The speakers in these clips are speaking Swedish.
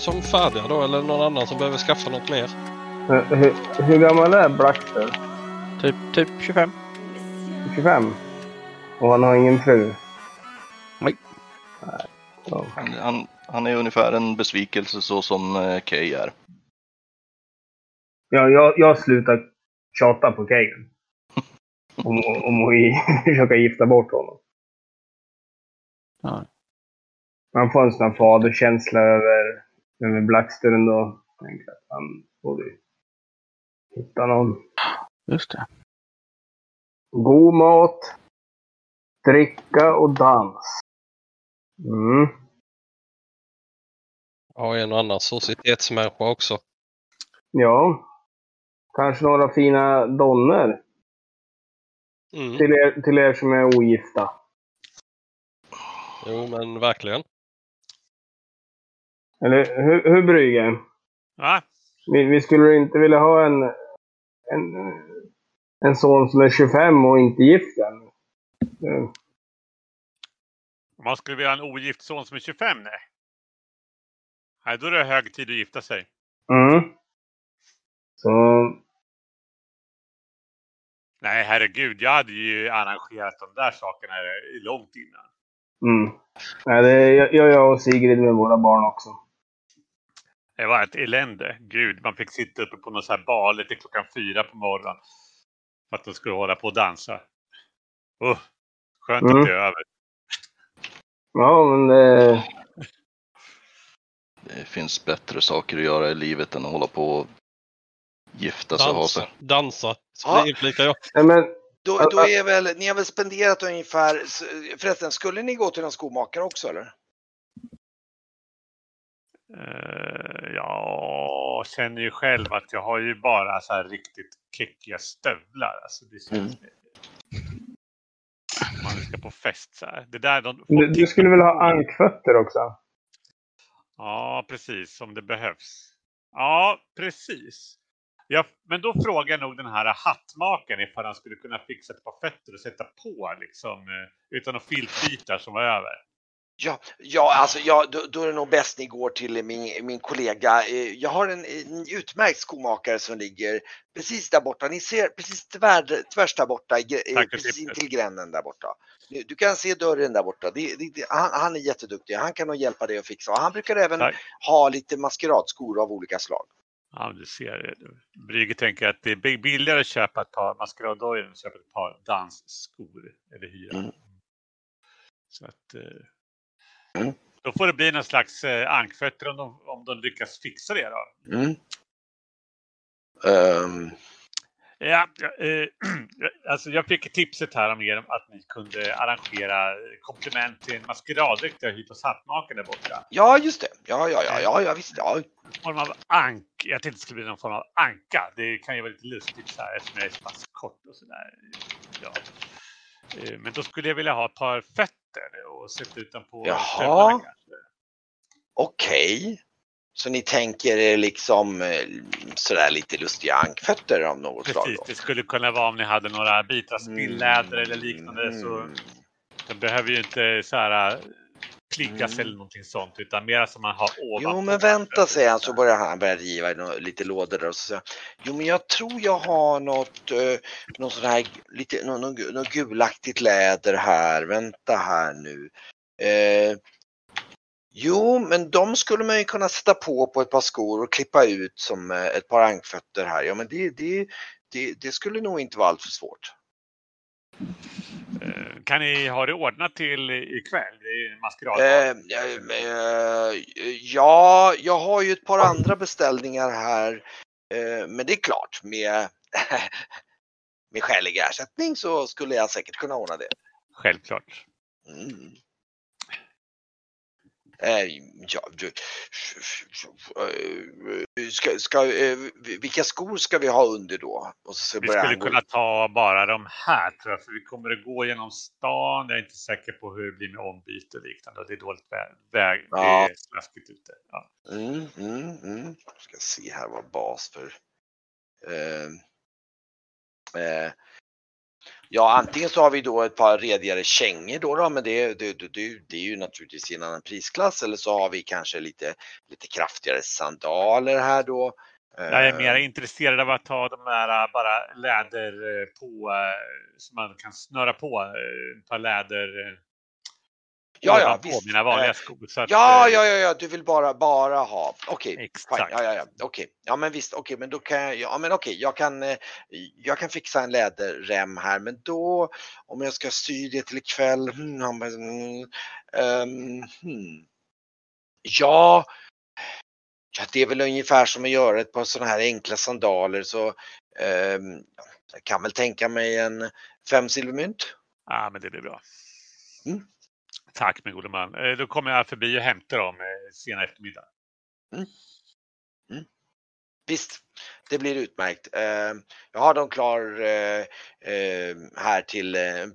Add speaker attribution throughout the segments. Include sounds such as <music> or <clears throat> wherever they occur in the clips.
Speaker 1: som färdiga då eller någon annan som behöver skaffa något mer?
Speaker 2: Hur, hur, hur gammal är Blackster?
Speaker 3: Typ, typ 25.
Speaker 2: 25? Och han har ingen fru?
Speaker 3: Nej.
Speaker 4: Han, han, han är ungefär en besvikelse så som eh, Kay är.
Speaker 2: Ja, jag, jag slutar tjata på Kagan. <laughs> Om, om att <laughs> försöka gifta bort honom.
Speaker 3: Ja.
Speaker 2: Man får en sån här faderkänsla över, över Blackster ändå. Tänker att han borde hitta någon.
Speaker 3: Just det.
Speaker 2: God mat, dricka och dans. Mm.
Speaker 1: Ja, en och annan societetsmänniska också.
Speaker 2: Ja. Kanske några fina donner
Speaker 1: Mm.
Speaker 2: till er, till er som är ogifta.
Speaker 1: Jo, men verkligen.
Speaker 2: Eller hur, hur Brygge?
Speaker 5: Va?
Speaker 2: Vi, vi skulle inte vilja ha en, en, en son som är 25 och inte gift än.
Speaker 5: Om man skulle vilja ha en ogift son som är 25? Nej. Nej, då är det hög tid att gifta sig.
Speaker 2: Mm. Så,
Speaker 5: Nej, herregud. Jag hade ju arrangerat de där sakerna långt innan.
Speaker 2: mm. Nej, det gör jag, jag och Sigrid med våra barn också.
Speaker 5: Det var ett elände. Gud, man fick sitta uppe på någon sån här bal till klockan fyra på morgonen. För att de skulle hålla på och dansa. Uh, skönt
Speaker 2: Mm.
Speaker 5: att det är över.
Speaker 2: Ja, men eh,
Speaker 4: Det finns bättre saker att göra i livet än att hålla på och gifta sig och ha sig.
Speaker 1: Dansa.
Speaker 6: Ja.
Speaker 1: Inflikar jag.
Speaker 2: nej, men
Speaker 6: Då, då är väl, ni har väl spenderat ungefär, förresten skulle ni gå till en skomakare också eller?
Speaker 5: Eh, ja, känner ju själv att jag har ju bara så här riktigt kickiga stövlar. Alltså det känns... Man ska på fest så här. Det där, de,
Speaker 2: du, du skulle väl ha ankfötter också?
Speaker 5: Ja, precis. Om det behövs. Ja, precis. Ja, men då frågar jag nog den här hattmakaren ifall han skulle kunna fixa ett par fötter och sätta på liksom eh, utan att filtbitar som var över.
Speaker 6: Ja, ja alltså ja, då, då är det nog bäst ni går till min, min kollega. Eh, Jag har en, en utmärkt skomakare som ligger precis där borta. Ni ser precis tvär, tvärs där borta,
Speaker 5: Tack
Speaker 6: precis intill gränden där borta. Du, kan se dörren där borta. Det, det, han, han är jätteduktig. Han kan nog hjälpa dig att fixa. Han brukar även
Speaker 5: Tack.
Speaker 6: ha lite maskeradskor av olika slag.
Speaker 5: Ja, du ser. Brygge tänker att det är bi- billigare att köpa ett par maskeraddojor än att köpa ett par dansskor eller hyra.
Speaker 6: Mm.
Speaker 5: Så att, eh,
Speaker 6: Mm.
Speaker 5: Då får det bli någon slags eh, ankfötter om de, om de lyckas fixa det då.
Speaker 6: Mm. Ehm,
Speaker 5: Ja, eh, <clears throat> alltså jag fick tipset här om er att ni kunde arrangera komplement till en maskeraddräkt jag hyrt hos hattmakaren där borta.
Speaker 6: ja, just det. Ja, ja, ja, ja, ja visst. Ja.
Speaker 5: Form av ank. Jag tänkte det skulle bli någon form av anka. Det kan ju vara lite lustigt så här eftersom jag är så pass kort och sådär. Ja. Eh, Men då skulle jag vilja ha ett par fötter och sätta utanpå
Speaker 6: Jaha. Okej. Så ni tänker er liksom eh, sådär lite lustiga ankfötter av något slag?
Speaker 5: Precis, det skulle kunna vara om ni hade några bitar spillläder eller liknande. Så
Speaker 6: Mm.
Speaker 5: de behöver ju inte så här kliggas
Speaker 6: Mm.
Speaker 5: eller någonting sånt utan mer som man har ovanför.
Speaker 6: Jo men vänta säger han så börjar han börja riva lite lådor där och så säger Jo men jag tror jag har något, eh, något sån här lite, något, något, något gulaktigt läder här, vänta här nu. Eh, jo men de skulle man ju kunna sätta på på ett par skor och klippa ut som eh, ett par ankfötter här. Ja men det, det, det, det skulle nog inte vara allt för svårt.
Speaker 5: Eh, Kan ni ha det ordnat till ikväll? Maskerad.
Speaker 6: Eh, eh, ja, jag har ju ett par andra beställningar här. Eh, men det är klart, med, <laughs> med skälig ersättning så skulle jag säkert kunna ordna det.
Speaker 5: Självklart.
Speaker 6: Mm. Eh, ja, du, eh, ska, ska, eh, vilka skor ska vi ha under då? Och så
Speaker 5: Vi skulle kunna ta bara de här tror jag, för vi kommer att gå genom stan. Jag är inte säker på hur det blir med ombyte och liknande. Det är dåligt vä- väg.
Speaker 6: Ja.
Speaker 5: Det är smaskigt ute. Ja.
Speaker 6: Mm, mm, mm. Ska se här vad bas för. Eh, eh, Ja, antingen så har vi då ett par redigare kängor då, då men det, det, det, det, är ju naturligtvis i en annan prisklass. Eller så har vi kanske lite, lite kraftigare sandaler här då.
Speaker 5: Jag är
Speaker 6: Eh,
Speaker 5: mer intresserad av att ha de där äh, bara läder äh, på, äh, som man kan snöra på, ett par läder
Speaker 6: Ja, ja, visst.
Speaker 5: mina vanliga
Speaker 6: Eh,
Speaker 5: skor. Så att,
Speaker 6: Ja,
Speaker 5: äh,
Speaker 6: ja, ja, ja, du vill bara, bara ha. Okej, fine.
Speaker 5: Exakt.
Speaker 6: Ja, ja, ja, okej. Ja, men visst, okej, men då kan jag, ja, men okej, jag kan, eh, jag kan fixa en läderrem här, men då, om jag ska sy det till ikväll, hmm, mm, ehm, hmm. Ja, ja, det är väl ungefär som att göra ett par sådana här enkla sandaler så ehm, jag kan väl tänka mig en fem silvermynt.
Speaker 5: Ja, men det blir bra.
Speaker 6: Mm.
Speaker 5: Tack min gode man. Eh, Då kommer jag förbi och hämtar dem eh, sena eftermiddag.
Speaker 6: Visst, det blir utmärkt. Eh, Jag har dem klar här till mm,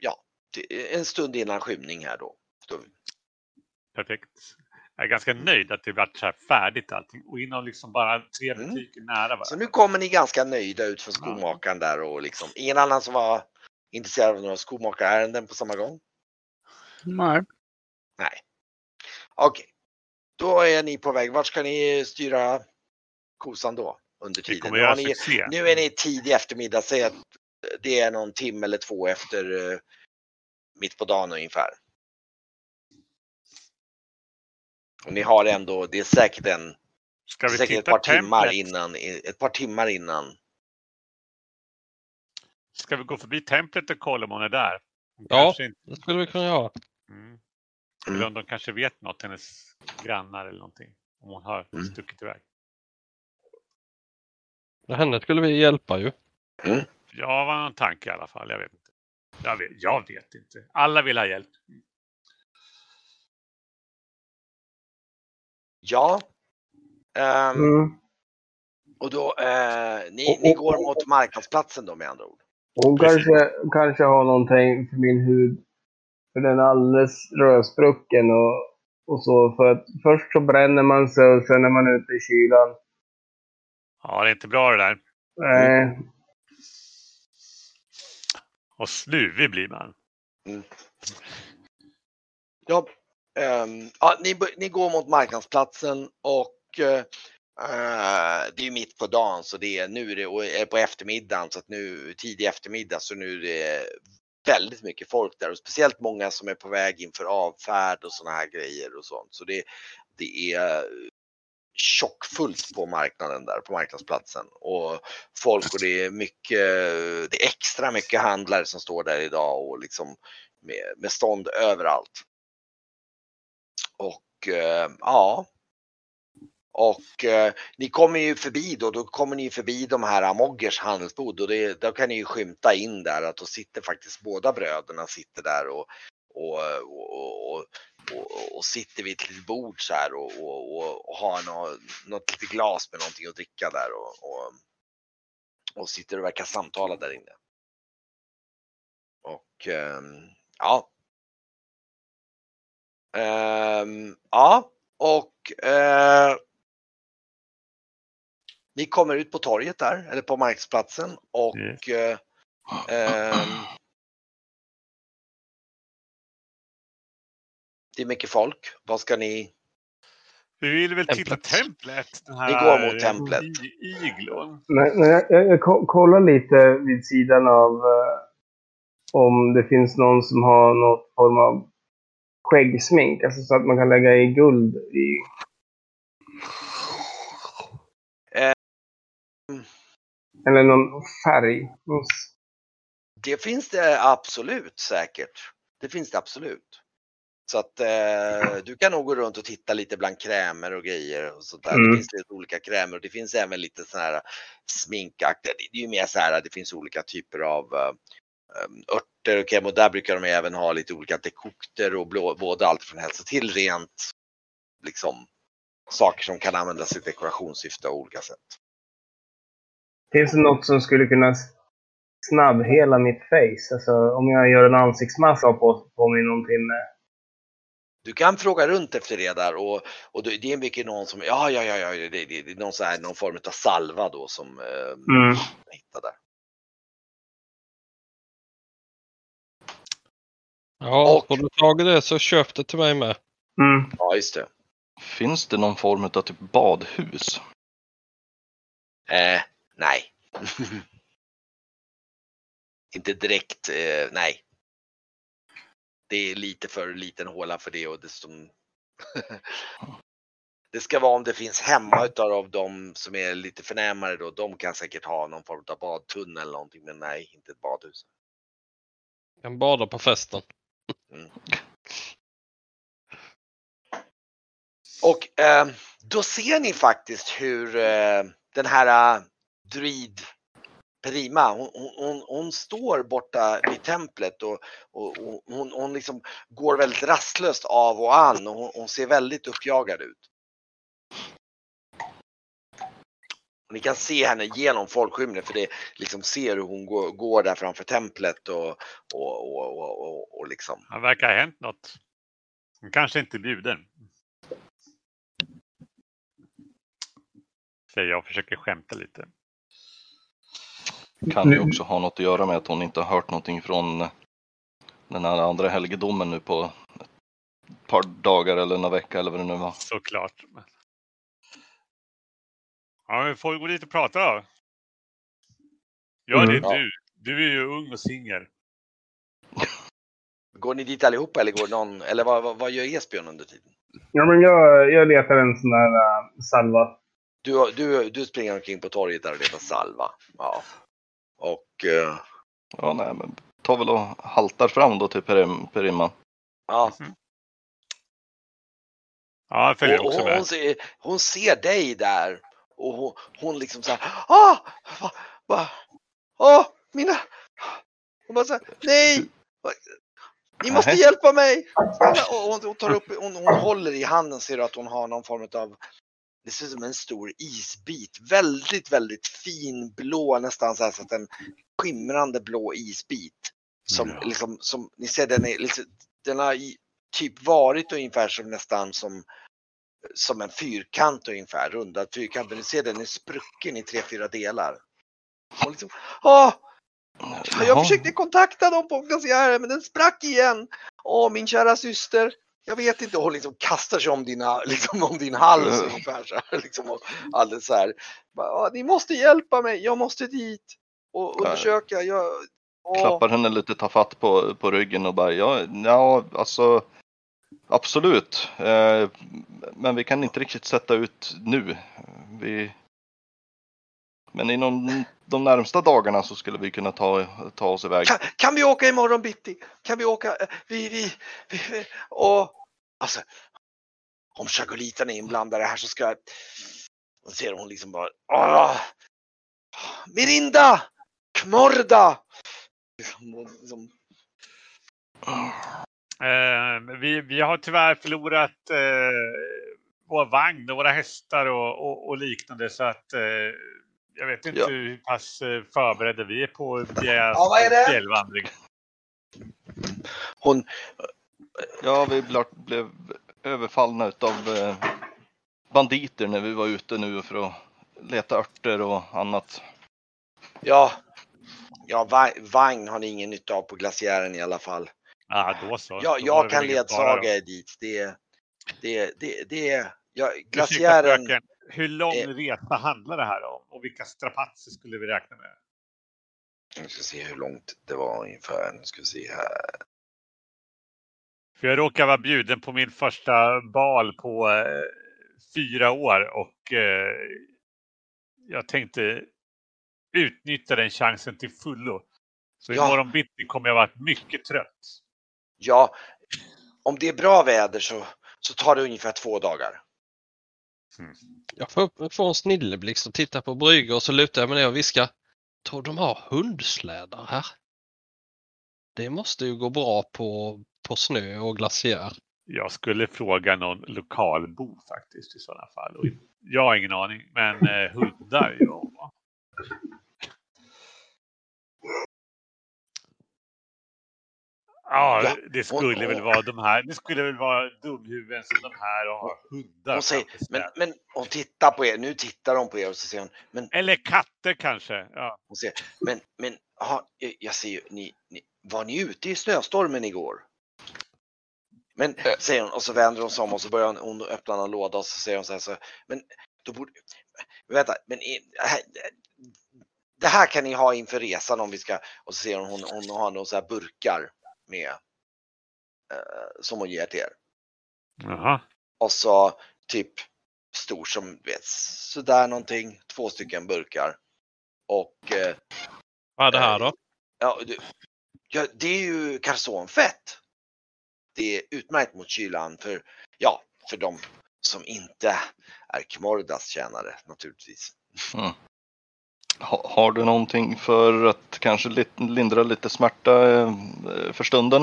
Speaker 6: ja, en stund innan skymning här då.
Speaker 5: Perfekt. Jag är ganska nöjd att det varit så här färdigt allting och inom liksom bara tre
Speaker 6: Mm.
Speaker 5: butiker nära
Speaker 6: Så
Speaker 5: varandra.
Speaker 6: nu kommer ni ganska nöjda ut från skomakaren där och liksom ingen annan som var intresserad av några skomakarärenden på samma gång?
Speaker 3: Nej.
Speaker 6: Nej. Okej, då är ni på väg. Vart ska ni styra kosan då under tiden?
Speaker 5: kommer
Speaker 6: Nu, har ni, nu är ni tidig eftermiddag, säg att det är någon timme eller två efter eh, mitt på dagen ungefär. Och ni har ändå, det är säkert en,
Speaker 5: Ska vi
Speaker 6: säkert ett par timmar
Speaker 5: templet?
Speaker 6: innan, ett par timmar innan.
Speaker 5: Ska vi gå förbi templet och kolla om hon är där? Hon
Speaker 1: Ja.
Speaker 5: Inte,
Speaker 1: Det skulle vi kunna göra.
Speaker 5: Mm. Eller om de kanske vet något, hennes grannar eller någonting. Om hon har
Speaker 6: Mm.
Speaker 5: stuckit iväg.
Speaker 1: Ja, Henne skulle vi hjälpa ju.
Speaker 5: Jag var någon tanke i alla fall. Jag vet inte. Jag vet, jag vet inte. Alla vill ha hjälp.
Speaker 6: Ja. Ehm,
Speaker 2: Mm.
Speaker 6: Och då, eh, ni, ni går mot marknadsplatsen då med andra ord.
Speaker 2: Hon
Speaker 5: Precis.
Speaker 2: kanske, kanske har någonting för min hud. För den är alldeles rödsprucken och, och så. För att först så bränner man sig och sen är man ute i kylan.
Speaker 5: Ja, det är inte bra det där.
Speaker 2: Nej,
Speaker 5: Och snuvig blir man.
Speaker 6: Ja, ehm, ja ni, ni går mot marknadsplatsen och eh, det är mitt på dagen så det är nu är det och är på eftermiddagen så att nu tidig eftermiddag så nu är det väldigt mycket folk där och speciellt många som är på väg inför avfärd och sådana här grejer och sånt. Så det, det är tjockfullt på marknaden där på marknadsplatsen och folk och det är mycket, det är extra mycket handlare som står där idag och liksom med, med stånd överallt. Och eh, ja. Och eh, ni kommer ju förbi då, då kommer ni förbi de här Moggers handelsbod och det, då kan ni ju skymta in där att då sitter faktiskt båda bröderna sitter där och, och, och, och, och, och sitter vid ett litet bord så här och, och, och, och har något, något litet glas med någonting att dricka där och, och, och sitter och verkar samtala där inne. Och ehm, ja, Ehm, ja, och eh, ni kommer ut på torget där, eller på marknadsplatsen och
Speaker 5: Yes.
Speaker 6: eh, ehm, det är mycket folk. Vad ska ni?
Speaker 5: Vi vill väl
Speaker 1: Templet.
Speaker 5: templet? Den här
Speaker 6: Vi går mot templet.
Speaker 5: I, iglon.
Speaker 2: Men, men jag, jag, jag ko- kollar lite vid sidan av eh, om det finns någon som har något form av skäggsmink. Alltså så att man kan lägga i guld i. Eller någon färg.
Speaker 6: Det finns det absolut säkert. Det finns det absolut. Så att eh, du kan nog gå runt och titta lite bland krämer och grejer och sånt där.
Speaker 2: Mm.
Speaker 6: Det finns lite olika krämer och det finns även lite sådana här sminkaktiga. Det är ju mer så här att det finns olika typer av eh, örter och kräm och där brukar de även ha lite olika dekokter och blå, både allt från hälsa till rent liksom saker som kan användas i dekorationssyfte av olika sätt.
Speaker 2: Finns det något som skulle kunna snabbhela mitt face? Alltså om jag gör en ansiktsmassa på, på mig någon timme.
Speaker 6: Du kan fråga runt efter det där och, och det är mycket någon som, ja, ja, ja, ja det, det, det är någon, så här, någon form av salva då som eh,
Speaker 2: mm.
Speaker 6: hittar där.
Speaker 1: Ja,
Speaker 6: och,
Speaker 1: får du tagit det så köp det till mig med.
Speaker 2: Mm.
Speaker 6: Ja, just det.
Speaker 4: Finns det någon form av typ badhus?
Speaker 6: Eh, nej. <laughs> Inte direkt, eh, nej. Det är lite för liten håla för det och det som... <laughs> det ska vara om det finns hemma utav de som är lite förnämare då. De kan säkert ha någon form av badtunnel eller någonting, men nej, inte ett badhus.
Speaker 1: Kan bada på festen.
Speaker 6: Och eh, då ser ni faktiskt hur eh, den här druid Prima, hon, hon, hon, hon står borta vid templet och, och, och hon, hon liksom går väldigt rastlöst av och an och hon, hon ser väldigt uppjagad ut. Och ni kan se henne genom folkskymningen för det liksom ser hur hon går, går där framför templet och, och, och, och, och, och liksom.
Speaker 5: Det verkar ha hänt något. Hon kanske inte är bjuden. Säger jag och försöker skämta lite.
Speaker 4: Kan ju
Speaker 2: Mm.
Speaker 4: också ha något att göra med att hon inte har hört någonting från den här andra helgedomen nu på ett par dagar eller några vecka eller vad det nu var.
Speaker 5: Såklart. Ja, vi får gå dit och prata då. Gör
Speaker 2: Mm.
Speaker 5: det
Speaker 6: Ja.
Speaker 5: du. Du är ju ung och singel. <laughs>
Speaker 6: Går ni dit allihopa eller går någon, eller vad, vad, vad gör Esbjörn under tiden?
Speaker 2: Ja, men jag, jag letar en sån där uh, salva.
Speaker 6: Du, du, du springer omkring på torget där och letar salva. Ja. Och eh,
Speaker 4: Ja, nej, men ta väl och haltar fram då till Perim, Perimma.
Speaker 6: ja,
Speaker 5: Ja, jag följer
Speaker 6: och,
Speaker 5: också med.
Speaker 6: hon, ser, hon ser dig där och hon, hon liksom så här, ah, va, va, ah, mina, hon bara så här, nej, ni måste
Speaker 4: Nej.
Speaker 6: hjälpa mig. Och hon, hon tar upp, hon, hon håller i handen ser du att hon har någon form av det ser ut som en stor isbit. Väldigt, väldigt fin blå, nästan så så att en skimrande blå isbit. Som
Speaker 5: Ja.
Speaker 6: liksom, som ni ser den är liksom, den har typ varit ungefär som nästan som som en fyrkant ungefär, rundad fyrkant. Men ni ser den är sprucken i tre, fyra delar. Och liksom, Åh! Jag försökte kontakta dem på glaciären men den sprack igen. Åh min kära syster. Jag vet inte, hon liksom kastar sig om, dina, <laughs> liksom om din hals
Speaker 4: Mm.
Speaker 6: ungefär så här. Liksom, och alldeles så här. Bara, "Åh, Ni måste hjälpa mig, jag måste dit och undersöka. Jag, åh."
Speaker 4: Klappar henne lite tafatt på, på ryggen och bara ja, ja alltså absolut. Eh, men vi kan inte riktigt sätta ut nu. Vi... Men inom de närmsta dagarna så skulle vi kunna ta, ta oss iväg.
Speaker 6: Kan, kan vi åka imorgon bitti? Kan vi åka? eh, Vi, vi, vi, vi och alltså. Om Chagolitan är inblandad i det här så ska och ser hon liksom bara. Åh, Mirinda! Kmorda! Liksom,
Speaker 5: Eh, vi, vi har tyvärr förlorat eh, vår vagn och våra hästar och, och, och liknande så att eh, jag vet inte
Speaker 4: Ja.
Speaker 5: hur pass eh, förberedda vi är på deras
Speaker 6: Ja,
Speaker 5: fjällvandring.
Speaker 6: hon,
Speaker 4: Ja, vi blev, överfallna utav eh, banditer när vi var ute nu för att leta örter och annat.
Speaker 6: ja, ja, va- vagn har ni ingen nytta av på glaciären i alla fall.
Speaker 5: Ja, då så.
Speaker 6: Ja,
Speaker 5: Då
Speaker 6: jag kan ledsaga er dit. Det, det, det, det, ja, glaciären.
Speaker 5: Hur lång
Speaker 6: Eh.
Speaker 5: resa handlar det här om? Och vilka strapatser skulle vi räkna med?
Speaker 6: Nu ska se hur långt det var ungefär. Nu ska vi se här.
Speaker 5: För jag råkar vara bjuden på min första bal på eh, fyra år och eh, jag tänkte utnyttja den chansen till fullo. Så
Speaker 6: Ja.
Speaker 5: imorgon bitti kommer jag vara mycket trött.
Speaker 6: Ja, om det är bra väder så, så tar det ungefär två dagar.
Speaker 1: Jag får, får en snilleblixt och tittar på bryggor och så lutar jag mig ner och viskar. Tror de har hundslädar här? Det måste ju gå bra på, på snö och glaciär.
Speaker 5: Jag skulle fråga någon lokalbo faktiskt i sådana fall. Jag har ingen aning, men eh, hundar, ja. Ja,
Speaker 6: Ja,
Speaker 5: det skulle
Speaker 6: och-
Speaker 5: väl vara de här. Det skulle väl vara dumhuvuden som de här och har hundar.
Speaker 6: Hon säger, men, men hon tittar på er. Nu tittar hon på er och så säger hon, men,
Speaker 5: Eller katter kanske. Ja.
Speaker 6: hon säger, men, men, aha, jag- jag ser ju, ni, ni, var ni ute i snöstormen igår? Men säger hon och så vänder hon sig om och så börjar hon, hon öppna en låda och så säger hon så här så, men då borde, vänta, men det här kan ni ha inför resan om vi ska, och så ser hon, hon, hon har några så här burkar med eh, som hon ger till er.
Speaker 5: Jaha.
Speaker 6: Och så typ stor som vet sådär någonting, två stycken burkar. Och eh,
Speaker 1: Vad är det här då?
Speaker 6: ja, det, ja, det är ju karsonfett. Det är utmärkt mot kylan för, ja, för de som inte är Kmordas tjänare naturligtvis.
Speaker 4: Ha, har du någonting för att kanske lindra lite smärta eh, för stunden?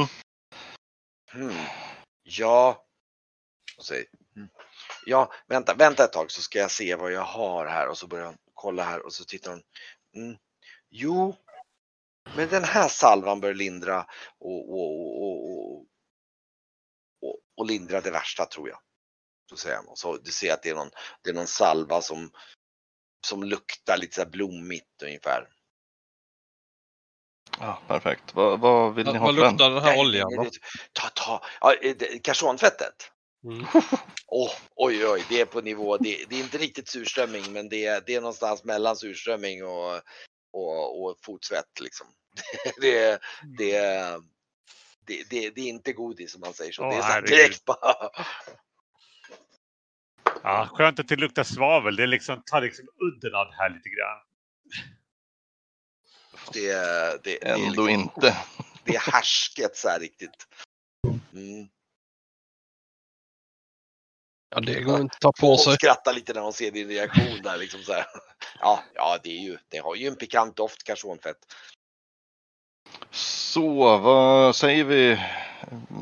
Speaker 6: Hmm. Ja. Och. Hmm. Ja, vänta, vänta ett tag så ska jag se vad jag har här och så börjar hon kolla här och så tittar hon. Mm. Jo, men den här salvan bör lindra och, och, och, och, och, och lindra det värsta tror jag. Så säger han och så du ser att det är någon, det är någon salva som, som luktar lite så här blommigt ungefär.
Speaker 4: Ja, perfekt. Vad, vad vill ni ha
Speaker 1: Vad
Speaker 4: för den?
Speaker 1: luktar den här oljan
Speaker 6: det- Ta, ta, ja, eh, karsonfettet.
Speaker 1: Mm. <laughs>
Speaker 6: Åh, oj, oj, det är på nivå, det, det är inte riktigt surströmming men det är, det är någonstans mellan surströmming och, och, och fotsvett liksom. <laughs> Det, är- det, är- det, det, det är inte godis om man säger så.
Speaker 5: Åh,
Speaker 6: det är så direkt bara.
Speaker 5: Ja, skönt att det luktar svavel. Det liksom, tar liksom udden av det här lite grann.
Speaker 6: Det, är- det, det, är
Speaker 4: Ändå
Speaker 6: liksom,
Speaker 4: inte.
Speaker 6: det är härsket så här riktigt. Mm.
Speaker 1: Ja, det går inte att ta på
Speaker 6: Hon
Speaker 1: sig.
Speaker 6: skrattar lite när hon ser din reaktion där liksom så här. Ja, ja, det är ju, det har ju en pikant doft karsonfett.
Speaker 4: Så, vad säger vi,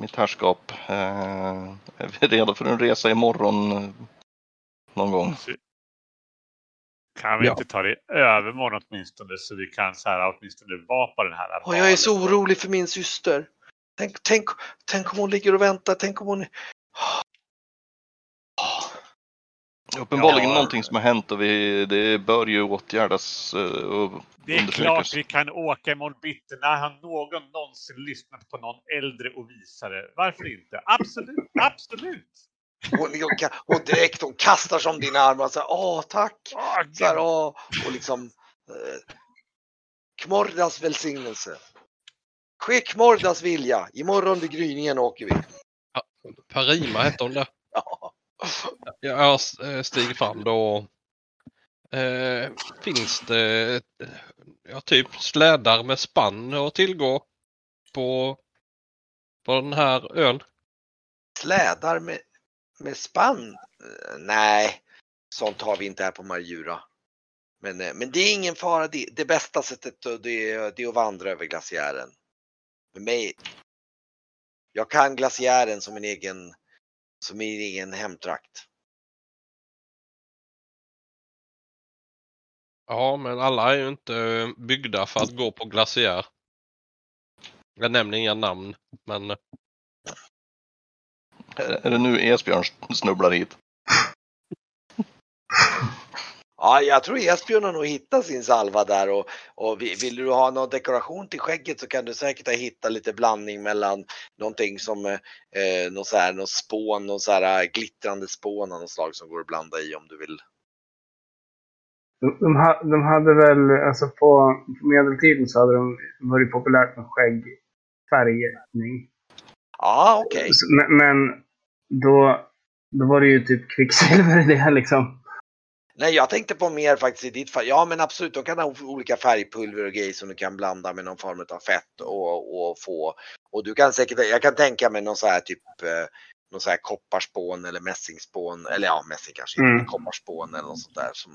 Speaker 4: mitt herrskap? Eh, är vi redo för en resa imorgon någon gång?
Speaker 5: Kan vi
Speaker 1: Ja.
Speaker 5: inte ta det i övermorgon åtminstone så vi kan så här åtminstone vara på den här
Speaker 6: Och jag är så orolig för min syster. Tänk, tänk, tänk om hon ligger och väntar, tänk om hon...
Speaker 4: Uppenbarligen
Speaker 5: Ja.
Speaker 4: någonting som har hänt och vi, det bör ju åtgärdas eh, och
Speaker 5: Det är klart vi kan åka imorgon bitti. När har någon någonsin lyssnat på någon äldre och visare? Varför inte? Absolut, absolut!
Speaker 6: Hon, hon, direkt hon kastar sig om dina armar och säger åh tack. Så här, åh, och liksom eh, Kmordas välsignelse. Ske Kmordas vilja. Imorgon vid gryningen åker vi.
Speaker 1: Parima hette hon där.
Speaker 6: Ja.
Speaker 1: Jag eh, stiger fram då. Eh, finns det ja, typ slädar med spann att tillgå på, på den här ön?
Speaker 6: Slädar med, med spann? Eh, nej, sånt har vi inte här på Marjura. Men, eh, men det är ingen fara. Det, det bästa sättet det, är- det är att vandra över glaciären. För mig, jag kan glaciären som en egen, som min egen hemtrakt.
Speaker 1: Ja, men alla är ju inte eh, byggda för att gå på glaciär. Jag nämner inga namn, men
Speaker 4: är det nu Esbjörn snubblar hit?
Speaker 6: Ja, jag tror Esbjörn har nog hittat sin salva där och, och vi- vill du ha någon dekoration till skägget så kan du säkert ha hittat lite blandning mellan någonting som eh, eh, någon så här, någon spån, någon så här eh, glittrande spån av något slag som går att blanda i om du vill.
Speaker 2: De, de, ha, de hade väl, alltså på, på medeltiden så hade de varit populärt med skäggfärgning.
Speaker 6: Ja, okej.
Speaker 2: Så- Men, men då, då var det ju typ kvicksilver i det liksom.
Speaker 6: Nej, jag tänkte på mer faktiskt i ditt fall. Ja, men absolut, de kan ha olika färgpulver och grejer som du kan blanda med någon form av fett och, och få. Och du kan säkert, jag kan tänka mig någon så här typ eh, någon så här kopparspån eller mässingspån, eller ja, mässing kanske inte,
Speaker 2: Mm.
Speaker 6: kopparspån eller något sånt där som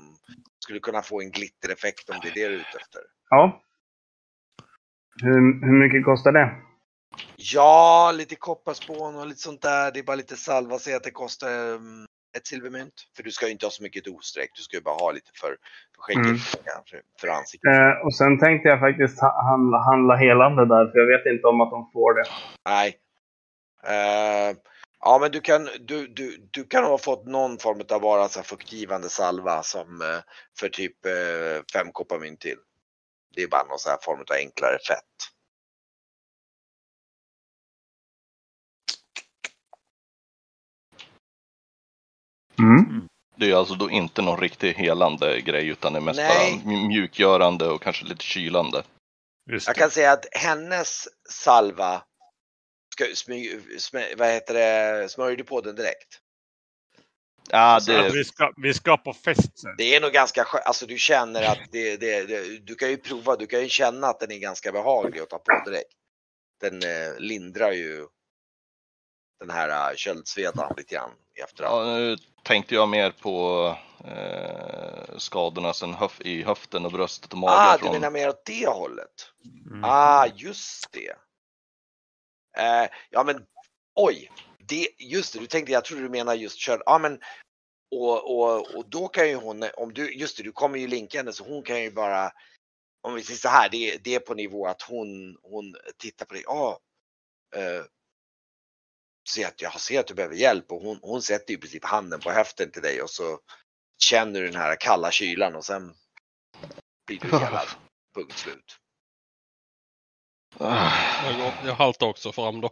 Speaker 6: skulle kunna få en glittereffekt om det är det du är ute efter.
Speaker 2: Ja. Hur, hur mycket kostar det?
Speaker 6: Ja, lite kopparspån och lite sånt där. Det är bara lite salva. Säg att det kostar um, ett silvermynt. För du ska ju inte ha så mycket dosträck. Du ska ju bara ha lite för, för skägget
Speaker 2: Mm.
Speaker 6: kanske, för ansiktet.
Speaker 2: Eh, och sen tänkte jag faktiskt ha- handla, handla helande där, för jag vet inte om att de får det.
Speaker 6: Nej. Eh, ja, men du kan, du, du, du kan ha fått någon form av bara så fuktgivande salva som eh, för typ eh, fem kopparmynt till. Det är bara någon så här form av enklare fett.
Speaker 2: Mm.
Speaker 4: Det är alltså då inte någon riktig helande grej utan det är mest
Speaker 6: Nej.
Speaker 4: bara mj- mjukgörande och kanske lite kylande.
Speaker 5: Just
Speaker 6: Jag kan säga att hennes salva, ska, smy, smä, vad heter det, smörjer du på den direkt?
Speaker 4: Ja,
Speaker 5: Så att
Speaker 4: det,
Speaker 5: vi, ska, vi ska på fest sen.
Speaker 6: Det är nog ganska skönt, alltså du känner att det, det, det, du kan ju prova, du kan ju känna att den är ganska behaglig att ta på direkt. Den eh, lindrar ju den här uh, köldsvedan lite grann i efterhand.
Speaker 4: ja, nu tänkte jag mer på eh, skadorna sen höf, i höften och bröstet och magen.
Speaker 6: ah, du
Speaker 4: från,
Speaker 6: menar mer åt det hållet?
Speaker 5: Mm.
Speaker 6: Ah, just det. Eh, ja men oj, det, just det, du tänkte, jag trodde du menar just köld. Ja men och, och, och då kan ju hon, om du, just det, du kommer ju linka henne så hon kan ju bara, om vi säger så här, det, det är på nivå att hon, hon tittar på dig, ja, eh, ser att jag ser att du behöver hjälp och hon, hon sätter ju i princip handen på höften till dig och så känner du den här kalla kylan och sen blir du helad. Punkt slut.
Speaker 1: Jag, går, jag haltar också fram då.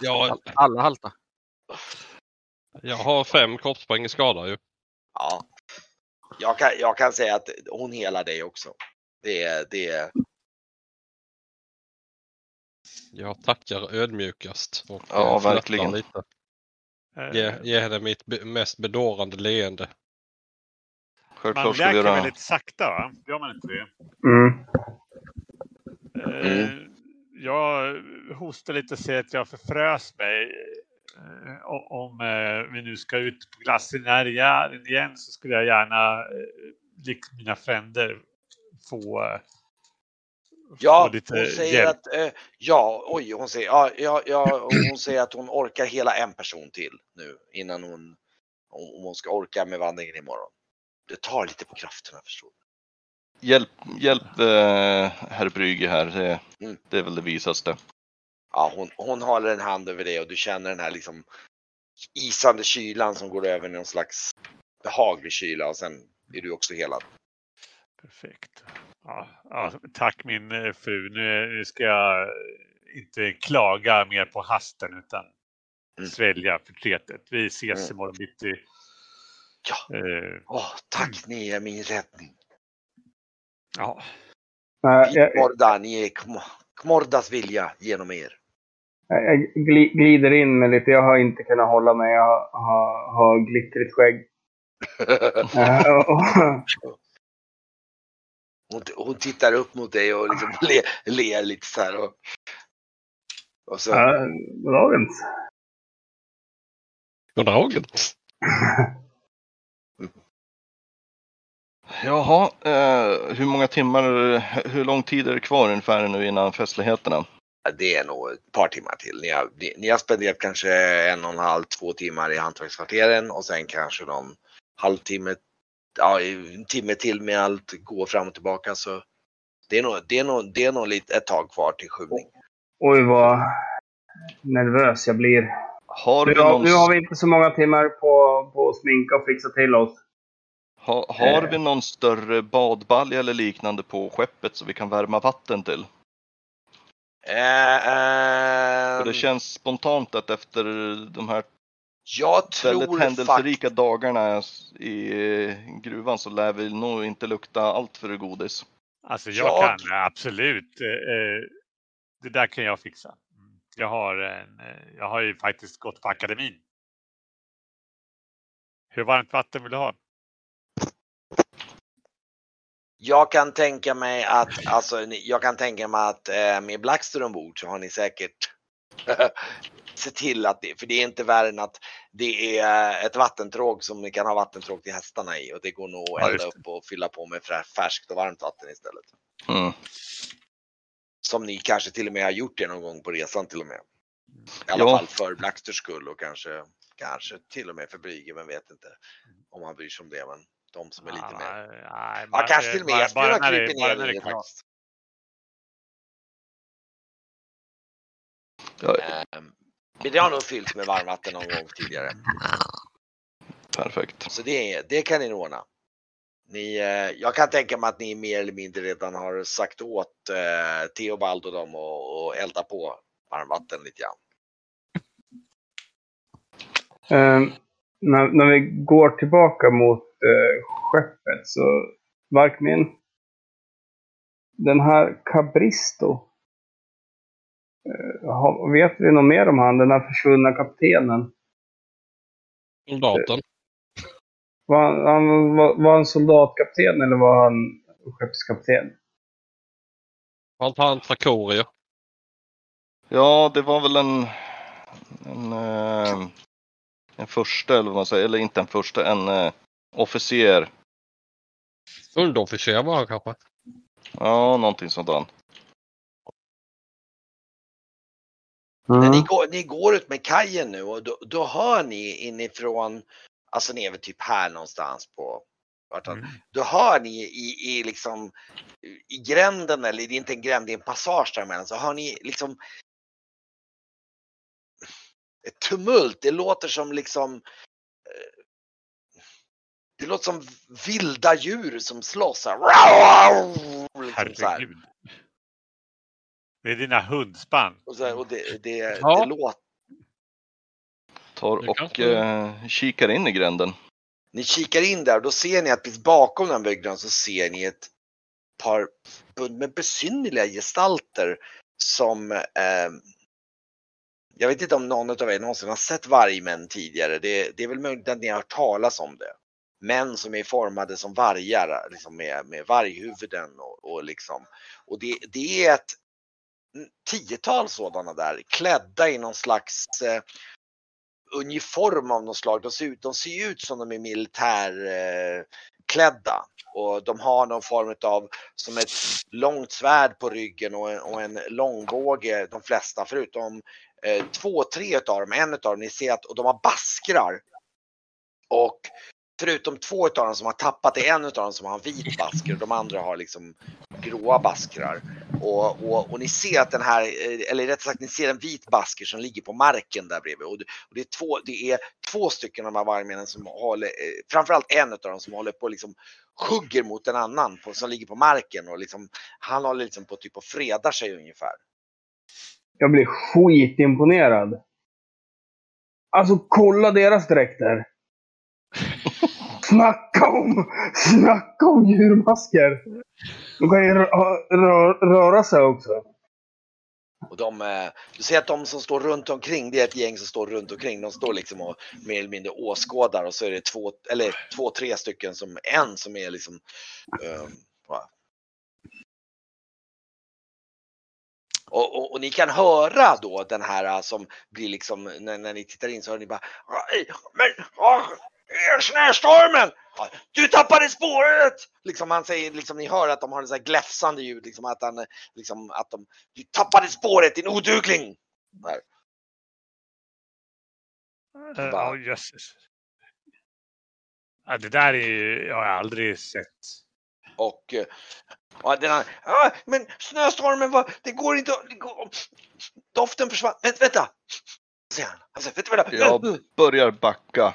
Speaker 1: Jag,
Speaker 3: All- Alla halta.
Speaker 1: jag har fem kroppspoäng i skada ju.
Speaker 6: Ja. Jag kan, jag kan säga att hon helar dig också. Det är, det är,
Speaker 1: Jag tackar ödmjukast. Och
Speaker 4: Ja,
Speaker 1: eh,
Speaker 4: verkligen.
Speaker 1: Lite.
Speaker 5: Eh,
Speaker 1: Ge, ge henne mitt be- mest bedårande leende.
Speaker 5: Man
Speaker 4: självklart vi
Speaker 5: läker
Speaker 4: göra...
Speaker 5: väldigt sakta va? Gör man inte det?
Speaker 2: Mm.
Speaker 5: Eh, Jag hostar lite och säger att jag förfrös mig. Eh, Om eh, vi nu ska ut på glaciären igen så skulle jag gärna, eh, likt mina fränder, få, eh,
Speaker 6: ja, hon säger
Speaker 5: hjälp.
Speaker 6: att, eh, ja, oj, hon säger, ja, ja, ja, hon säger att hon orkar hela en person till nu innan hon, om hon ska orka med vandringen imorgon. Det tar lite på krafterna förstår du.
Speaker 4: Hjälp, hjälp eh, herr Brygge här. Det,
Speaker 6: Mm.
Speaker 4: det är väl det visaste.
Speaker 6: Ja, hon, hon håller en hand över dig och du känner den här liksom isande kylan som går över i någon slags behaglig kyla och sen är du också helad.
Speaker 5: Perfekt. Ja, ja, tack min eh, fru. Nu, nu ska jag eh, inte klaga mer på hasten utan
Speaker 6: Mm.
Speaker 5: svälja förtretet. Vi ses
Speaker 6: Mm.
Speaker 5: imorgon bitti.
Speaker 6: Ja.
Speaker 5: Eh,
Speaker 6: Åh, tack, ni är min räddning.
Speaker 5: ja.
Speaker 2: Nej, jag,
Speaker 6: Kmorda, ni är Km- Kmordas vilja genom er.
Speaker 2: jag gli- glider in med lite. Jag har inte kunnat hålla mig. Jag har, har, har glittrigt skägg. <laughs> Eh, och-
Speaker 6: Hon, hon tittar upp mot dig och liksom <laughs> le, ler lite så här. Och, och så,
Speaker 2: Ja, Goddagens. <laughs>
Speaker 1: Goddagen.
Speaker 4: Jaha, eh, hur många timmar, hur lång tid är det kvar ungefär nu innan festligheterna?
Speaker 6: det är nog ett par timmar till. Ni har, ni, ni har spenderat kanske en och en halv, två timmar i hantverkskvarteren och sen kanske någon halvtimme, ja, en timme till med allt gå fram och tillbaka. Så det är nog, det är nog, det är nog lite, ett tag kvar till skymning.
Speaker 2: Oj, vad nervös jag blir.
Speaker 4: Har
Speaker 2: Nu
Speaker 4: någon,
Speaker 2: nu har vi inte så många timmar på, på att sminka och fixa till oss.
Speaker 4: ha, har
Speaker 2: eh.
Speaker 4: vi någon större badbalja eller liknande på skeppet så vi kan värma vatten till?
Speaker 6: Eh,
Speaker 4: För
Speaker 6: ehm,
Speaker 4: det känns spontant att efter de här
Speaker 6: jag
Speaker 4: väldigt
Speaker 6: tror
Speaker 4: händelserika dagarna i eh, gruvan så lär vi nog inte lukta allt för godis.
Speaker 5: Alltså jag
Speaker 6: Jag-
Speaker 5: kan absolut. eh, eh, Det där kan jag fixa. Mm. Jag har, en, jag har ju faktiskt gått på akademin. Hur varmt vatten vill du ha?
Speaker 6: Jag kan tänka mig att, alltså, jag kan tänka mig att eh, med Blackster ombord så har ni säkert <laughs> se till att det, för det är inte värre än att det är ett vattentråg som ni kan ha vattentråg till hästarna i och det går nog att elda upp och fylla på med färskt och varmt vatten istället.
Speaker 4: Mm.
Speaker 6: Som ni kanske till och med har gjort det någon gång på resan till och med. I alla
Speaker 4: Ja.
Speaker 6: fall för Blacksters skull och kanske, kanske till och med för Brygge, men vet inte om han bryr sig om det. Men de som är lite
Speaker 5: Ja,
Speaker 6: mer.
Speaker 5: nej,
Speaker 6: Ja, kanske till och med Esbjörn har krupit ner i det faktiskt.
Speaker 4: Ja,
Speaker 6: Ehm, Men det har nog fyllts med varmvatten någon gång tidigare.
Speaker 4: perfekt.
Speaker 6: Så det, det kan ni ordna. Ni, eh, jag kan tänka mig att ni mer eller mindre redan har sagt åt eh, Theobald och dem och, och elda på varmvatten lite grann.
Speaker 2: Ehm, när, när vi går tillbaka mot eh, skeppet så Varkmin. Den här Cabristo. Eh, vet vi något mer om han? Den här försvunna kaptenen.
Speaker 1: Soldaten.
Speaker 2: Var han, han, var, var han soldatkapten eller var han skeppskapten?
Speaker 1: Var inte han Trakorier?
Speaker 4: Ja, det var väl en, en, eh, en första, eller vad man säger, eller inte en första, en eh, officer.
Speaker 1: Underofficer var han kanske?
Speaker 4: Ja, någonting sånt
Speaker 6: När ni går, ni går ut med kajen nu och då, då hör ni inifrån, alltså ni är väl typ här någonstans på.
Speaker 5: Mm.
Speaker 6: Då hör ni i, i liksom i gränden eller det är inte en gränd, det är en passage däremellan så hör ni liksom ett tumult. Det låter som liksom eh, det låter som vilda djur som slåss. här. Liksom så här.
Speaker 5: Är dina hundspann.
Speaker 6: Och, så här, och det, det,
Speaker 1: Ja.
Speaker 6: det låter
Speaker 4: Tar och eh, kikar in i gränden.
Speaker 6: Ni kikar in där och då ser ni att precis bakom den byggnaden så ser ni ett par med besynnerliga gestalter som eh, jag vet inte om någon av er någonsin har sett vargmän tidigare. Det, det är väl möjligt att ni har hört talas om det. Män som är formade som vargar, liksom med, med varghuvuden och, och liksom. Och det, det är ett tiotal sådana där klädda i någon slags eh, uniform av något slag. De ser ut, de ser ut som de är militärklädda. Eh, och de har någon form av som ett långt svärd på ryggen och en, och en långbåge de flesta förutom eh, två, tre utav dem, en utav dem, ni ser att och de har baskrar. Och förutom två utav dem som har tappat det, är en utav dem som har en vit basker och de andra har liksom gråa baskrar. Och, och, och ni ser att den här, eh, eller rättare sagt ni ser en vit basker som ligger på marken där bredvid. Och det, och det, är, två, det är två stycken av de här vargmännen som håller, eh, framförallt en av dem som håller på liksom hugger mot en annan på, som ligger på marken och liksom, han håller liksom på typ och fredar sig ungefär.
Speaker 2: Jag blir skitimponerad. Alltså kolla deras dräkter. Snacka om, snacka om djurmasker. De kan ju röra sig också.
Speaker 6: Och de, eh, du ser att de som står runt omkring, det är ett gäng som står runt omkring. De står liksom och mer eller mindre åskådar och så är det två, eller två, tre stycken som, en som är liksom Um, och, och, och ni kan höra då den här eh, som blir liksom, när, när ni tittar in så hör ni bara Men, åh, snöstormen! Ja, Du tappade spåret! Liksom han säger, liksom ni hör att de har en sån här gläfsande ljud, liksom att han, liksom att de, du tappade spåret din odugling! Där. Va?
Speaker 5: Ja, jösses. Ja, det där är ju, jag har aldrig sett.
Speaker 6: Och, eh, och den här, "Ah, men snöstormen var, det går inte, det går, doften försvann, vänta, vänta! Säger han. Han säger, vänta, vänta!
Speaker 4: Jag börjar backa.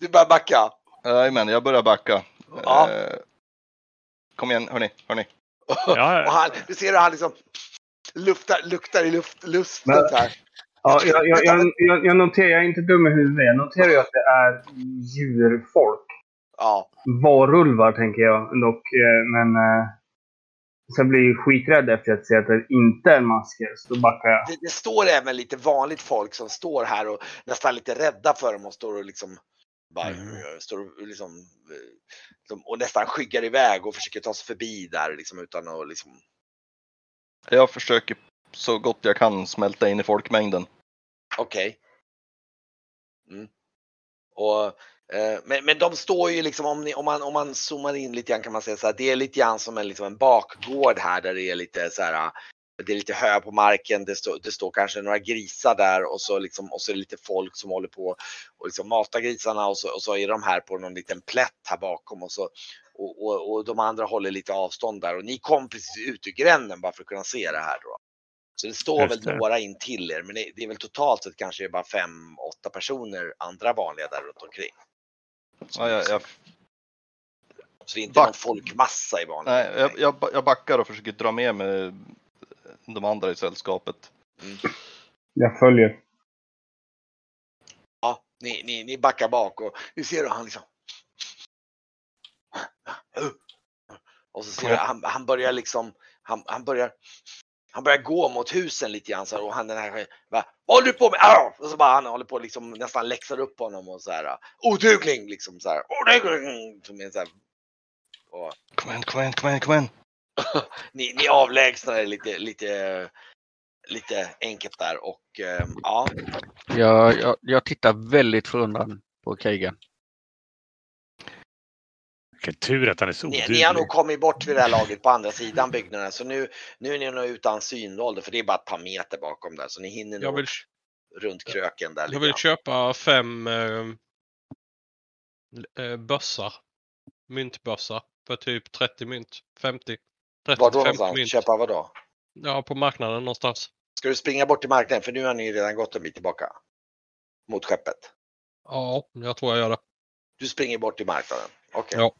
Speaker 6: Du börjar backa.
Speaker 4: Jajamän, jag börjar backa.
Speaker 6: Ja.
Speaker 4: Eh, kom igen, hörni, hörni.
Speaker 5: Ja,
Speaker 6: Och han, du ser hur han liksom luftar, luktar i luft, luften
Speaker 2: Men-
Speaker 6: här.
Speaker 2: Ja, jag, jag, jag, jag, jag noterar, jag är inte dum i huvudet. Jag noterar ju att det är djurfolk.
Speaker 6: Ja,
Speaker 2: Varulvar tänker jag dock. eh, Men eh, sen blir jag skiträdd efter att se att det inte är en masker. Så då backar jag.
Speaker 6: det, det står även lite vanligt folk som står här och nästan lite rädda för dem och står och liksom bara,
Speaker 5: Mm.
Speaker 6: står och, liksom, liksom, och nästan skyggar iväg och försöker ta sig förbi där liksom utan att liksom
Speaker 4: Jag försöker så gott jag kan smälta in i folkmängden.
Speaker 6: Okej. Mm. Och, men, men de står ju liksom, om, ni, om, man, om man zoomar in lite grann kan man säga så här, det är lite grann som en, liksom en bakgård här där det är lite så här, det är lite hö på marken, det, står det står kanske några grisar där och så, liksom, och så är det lite folk som håller på och liksom matar grisarna och så, och så är de här på någon liten plätt här bakom och så och, och, och de andra håller lite avstånd där och ni kom precis ut ur gränden bara för att kunna se det här då. Så det står
Speaker 5: Just
Speaker 6: väl några in till er, men det, det är väl totalt sett kanske bara fem, åtta personer, andra vanliga där runt omkring.
Speaker 4: Ja, jag, jag,
Speaker 6: Så det är inte
Speaker 4: Back.
Speaker 6: någon folkmassa i vanliga
Speaker 4: nej, jag, jag, jag backar och försöker dra med mig de andra i sällskapet.
Speaker 2: Jag följer.
Speaker 6: Ni, ni, ni backar bak och ni ser hur han liksom och så ser du, han, han börjar liksom, han, han börjar han börjar gå mot husen lite grann så här, och han den här, bara, vad håller du på med? Arr! Och så bara han håller på liksom nästan läxar upp honom och så här, odugling liksom så här, odugling. Som är så här, och,
Speaker 4: Kom igen, kom igen, kom igen, kom igen. <laughs>
Speaker 6: ni, ni avlägsnar er lite, lite, lite enkelt där och eh, ja,
Speaker 3: Jag, jag, jag tittar väldigt förundran på krigen.
Speaker 5: Vilken tur att han är så
Speaker 6: ni,
Speaker 5: oduglig.
Speaker 6: ni har nog kommit bort vid det här laget på andra sidan byggnaden så nu, nu är ni nog utan synhåll för det är bara ett par meter bakom där så ni hinner
Speaker 1: Jag
Speaker 6: nog
Speaker 1: vill,
Speaker 6: runt kröken där.
Speaker 1: jag
Speaker 6: lite
Speaker 1: vill
Speaker 6: grann.
Speaker 1: köpa fem eh, eh, bössar. Myntbössar för typ 30 mynt. 50. 30
Speaker 6: Var då
Speaker 1: 50
Speaker 6: någonstans?
Speaker 1: mynt.
Speaker 6: Köpa vad då?
Speaker 1: Ja, på marknaden någonstans.
Speaker 6: Ska du springa bort till marknaden? För nu har ni redan gått en bit tillbaka. Mot skeppet.
Speaker 1: Ja, jag tror jag gör det.
Speaker 6: Du springer bort till marknaden. Okej.
Speaker 1: Ja.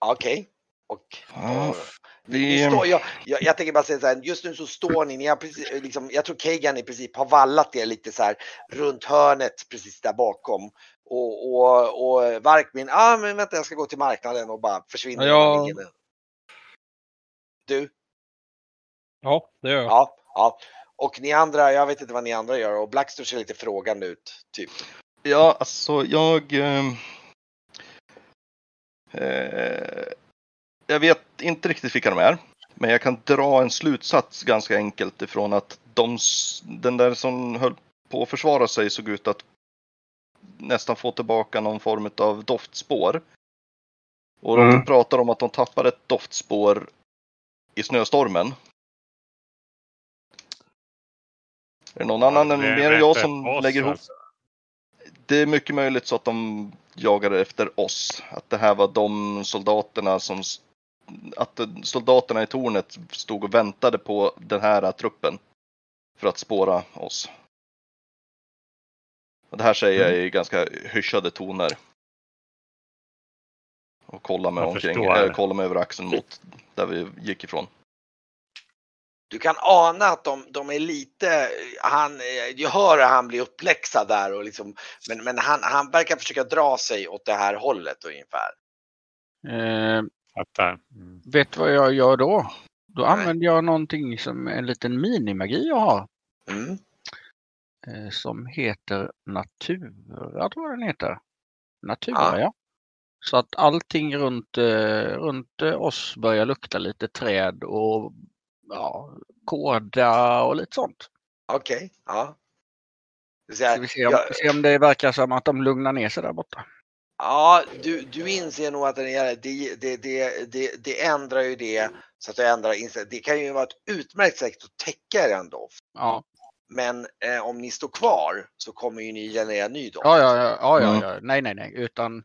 Speaker 6: Okej. Och,
Speaker 4: Ja,
Speaker 6: och,
Speaker 4: vi-
Speaker 6: står, jag, jag, jag tänker bara säga så här, just nu så står ni, ni har precis, liksom, jag tror Kagan i princip har vallat er lite så här runt hörnet precis där bakom. Och, och, och Varkmin, ja ah, men vänta jag ska gå till marknaden och bara försvinner.
Speaker 1: Ja,
Speaker 6: Du?
Speaker 1: Ja, det gör jag.
Speaker 6: Ja, ja. Och ni andra, jag vet inte vad ni andra gör och Blackster ser lite frågande ut. Typ.
Speaker 4: Ja, alltså jag... Eh, jag vet inte riktigt vilka de är. Men jag kan dra en slutsats ganska enkelt ifrån att de, den där som höll på att försvara sig såg ut att nästan få tillbaka någon form av doftspår. Och
Speaker 2: Mm.
Speaker 4: de pratar om att de tappade ett doftspår i snöstormen. Är det någon annan än
Speaker 5: Vem
Speaker 4: mer än jag som lägger ihop
Speaker 5: alltså.
Speaker 4: det är mycket möjligt så att de jagade efter oss. Att det här var de soldaterna som... Att soldaterna i tornet stod och väntade på den här truppen. För att spåra oss. Och det här säger jag i ganska hyschade toner. Och kollar mig omkring, äh, kollar mig över axeln mot där vi gick ifrån.
Speaker 6: Du kan ana att de, de är lite, han, jag hör att han blir uppläxad där och liksom, men, men han, han verkar försöka dra sig åt det här hållet ungefär.
Speaker 3: Eh,
Speaker 5: Fattar. Mm.
Speaker 3: vet du vad jag gör då? Då
Speaker 6: Nej.
Speaker 3: använder jag någonting som en liten minimagi jag har.
Speaker 6: Mm.
Speaker 3: Eh, som heter Natura, tror jag den heter. Natura,
Speaker 6: Ja.
Speaker 3: ja. Så att allting runt, eh, runt oss börjar lukta lite träd och ja, kåda och lite sånt.
Speaker 6: Okej, ja. Det vill
Speaker 3: Ska vi se om,
Speaker 6: jag-
Speaker 3: se om det verkar som att de lugnar ner sig där borta.
Speaker 6: Ja, du, du inser nog att den är, det, det, det, det, det ändrar ju det så att du ändrar inställning. Det kan ju vara ett utmärkt sätt att täcka er ändå.
Speaker 3: Ja,
Speaker 6: Men eh, om ni står kvar så kommer ju ni generera ny doft.
Speaker 3: ja, ja, ja, ja, ja,
Speaker 4: Mm.
Speaker 3: ja. nej, nej, nej, utan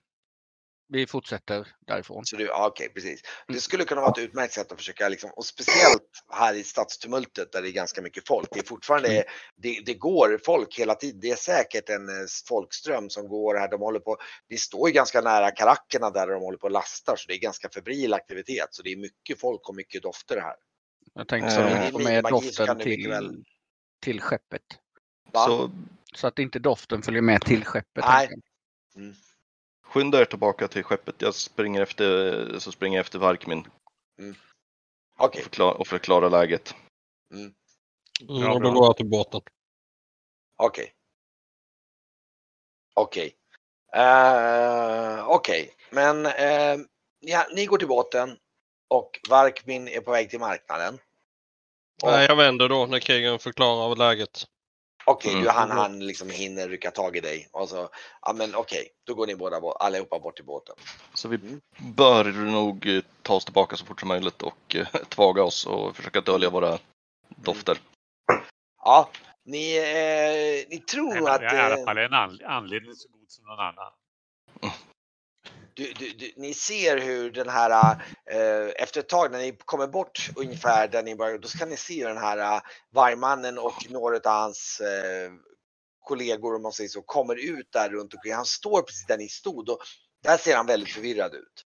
Speaker 3: vi fortsätter därifrån.
Speaker 6: Så du, ja, okej, precis. Det skulle kunna vara ett utmärkt sätt att försöka, liksom, och speciellt här i stadstumultet där det är ganska mycket folk. Det är fortfarande, det, det går folk hela tiden. Det är säkert en eh, folkström som går här. De håller på, det står ju ganska nära karackerna där de håller på och lastar, så det är ganska febril aktivitet. Så det är mycket folk och mycket dofter här.
Speaker 3: Jag tänkte så får
Speaker 6: i
Speaker 3: med doften till,
Speaker 6: väl-
Speaker 3: till skeppet.
Speaker 6: Va?
Speaker 4: Så
Speaker 3: Så att inte doften följer med till skeppet.
Speaker 6: Nej.
Speaker 3: jag.
Speaker 4: Skynda er tillbaka till skeppet. Jag springer efter, så springer jag efter Varkmin
Speaker 6: Okej,
Speaker 4: och, förklara, och förklara läget.
Speaker 1: Mm,
Speaker 5: Ja,
Speaker 1: och
Speaker 5: bra.
Speaker 1: då går jag till båten.
Speaker 6: okej. Okej. Eh, Okej, men eh, ja, ni går till båten och Varkmin är på väg till marknaden. Och-
Speaker 1: Nej, jag vänder då när krigen förklarar läget.
Speaker 6: Okej,
Speaker 4: Mm.
Speaker 6: du han, han liksom hinner rycka tag i dig och så, ja men okej, då går ni båda bort, allihopa bort till båten.
Speaker 4: Så vi
Speaker 6: Mm.
Speaker 4: bör nog eh, ta oss tillbaka så fort som möjligt och eh, <laughs> tvaga oss och försöka dölja våra dofter.
Speaker 6: Ja, ni, eh, ni tror
Speaker 5: Det
Speaker 6: nog
Speaker 5: är
Speaker 6: att
Speaker 5: i alla
Speaker 6: eh,
Speaker 5: fall en an- anledning så god som någon annan
Speaker 6: du, du, du, ni ser hur den här, eh, efter ett tag när ni kommer bort ungefär där ni börjar, då ska ni se den här eh, vargmannen och några av hans eh, kollegor om man säger så, kommer ut där runt omkring. Han står precis där ni stod och där ser han väldigt förvirrad ut.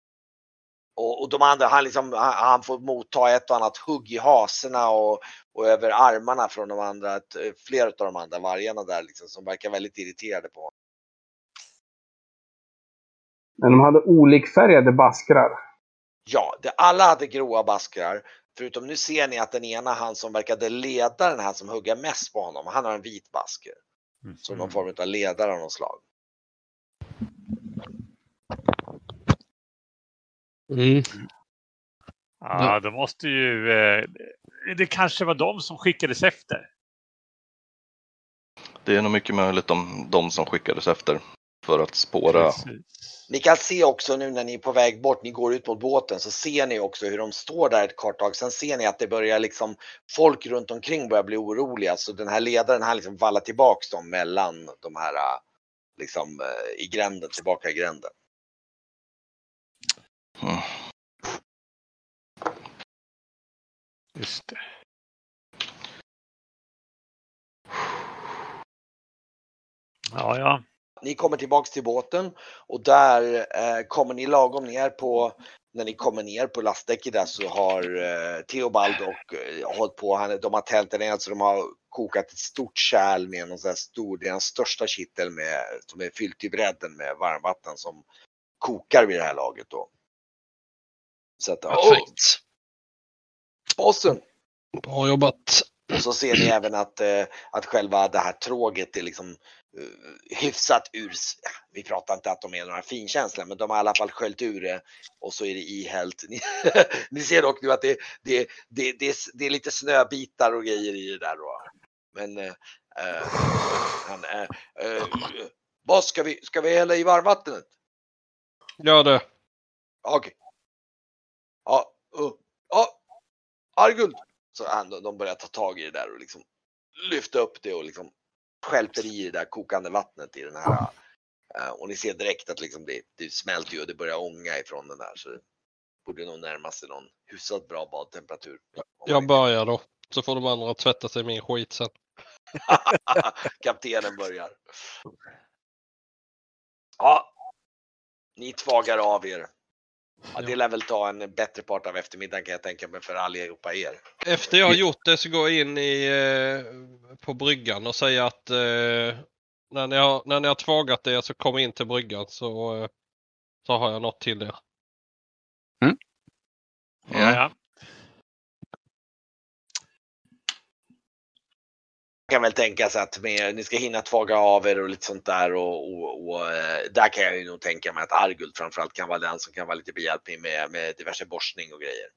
Speaker 6: och, och de andra, han, liksom, han, han får motta ett och annat hugg i haserna och, och över armarna från de andra, ett, eh, flera av de andra vargarna där liksom, som verkar väldigt irriterade på honom.
Speaker 2: Men de hade olikfärgade baskrar.
Speaker 6: Ja, det, alla hade gråa baskrar. Förutom nu ser ni att den ena, han som verkade leda den här som hugger mest på honom, han har en vit basker. Som någon form av ledare av något slag.
Speaker 1: Mm.
Speaker 5: Ja, då måste ju... Eh, det kanske var de som skickades efter.
Speaker 4: Det är nog mycket möjligt de, de som skickades efter för att spåra.
Speaker 5: Precis.
Speaker 6: Ni kan se också nu när ni är på väg bort, ni går ut mot båten, så ser ni också hur de står där ett kort tag. Sen ser ni att det börjar liksom, folk runt omkring börjar bli oroliga. Så den här ledaren, han liksom vallar tillbaks dem mellan de här, liksom äh, i gränden, tillbaka i gränden.
Speaker 4: Mm.
Speaker 5: Just det. Ja, ja.
Speaker 6: Ni kommer tillbaks till båten och där eh, kommer ni lagom ner på, när ni kommer ner på lastdäcket där så har eh, Theobald och eh, hållit på, han, de har tältat ner så de har kokat ett stort kärl med någon sån här stor, det är den största kittel med, som är fyllt till bredden med varmvatten som kokar vid det här laget då. Så att,
Speaker 1: Perfekt.
Speaker 6: bossen!
Speaker 1: Bra jobbat.
Speaker 6: Och så ser ni även att, eh, att själva det här tråget är liksom hyfsat ur, vi pratar inte att de är några finkänsliga, men de har i alla fall sköljt ur det och så är det ihällt. Ni, <laughs> ni ser dock nu att det, det, det, det, det är lite snöbitar och grejer i det där då. Men eh, eh, han, eh, eh, vad ska vi, ska vi hälla i varmvattnet?
Speaker 1: Gör det.
Speaker 6: Okej. Ja, uh, ja, Arguld. Så han, de börjar ta tag i det där och liksom lyfta upp det och liksom skälper i det där kokande vattnet i den här. eh, och ni ser direkt att liksom det, det smälter ju och det börjar ånga ifrån den där. Så det borde nog närma sig någon hyfsat bra badtemperatur.
Speaker 1: Jag börjar då. Så får de andra tvätta sig min skit sen. <laughs>
Speaker 6: Kaptenen börjar. Ja. Ni tvagar av er. Ja, det lär väl ta en bättre part av eftermiddagen kan jag tänka mig för allihopa er.
Speaker 1: Efter jag har gjort det så går jag in i, eh, på bryggan och säger att eh, när, ni har, när ni har tvagat er så kom in till bryggan så, eh, så har jag något till er.
Speaker 5: Ja, ja.
Speaker 6: Kan väl tänka sig att med, ni ska hinna tvaga av er och lite sånt där och, och, och eh, där kan jag ju nog tänka mig att Arguld framförallt kan vara den som kan vara lite behjälplig med, med diverse borstning och grejer.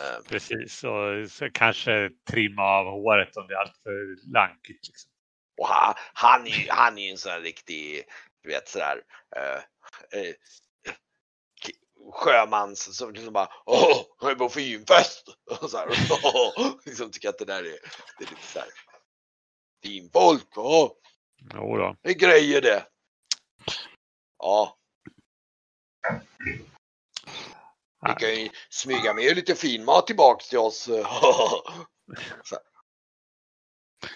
Speaker 6: Eh,
Speaker 5: Precis, och så kanske trimma av håret om det är alltför lankigt. Liksom.
Speaker 6: Och han, han, är, han är ju en sån här riktig, du vet sådär, eh, eh, sjömans som liksom bara åh, jag är på finfest! <laughs> Och så här, åh, <laughs> liksom tycker att det där är, det är lite
Speaker 5: Jo då.
Speaker 6: det är grejer det. Ja, ni kan ju smyga med lite finmat tillbaks till oss. <laughs>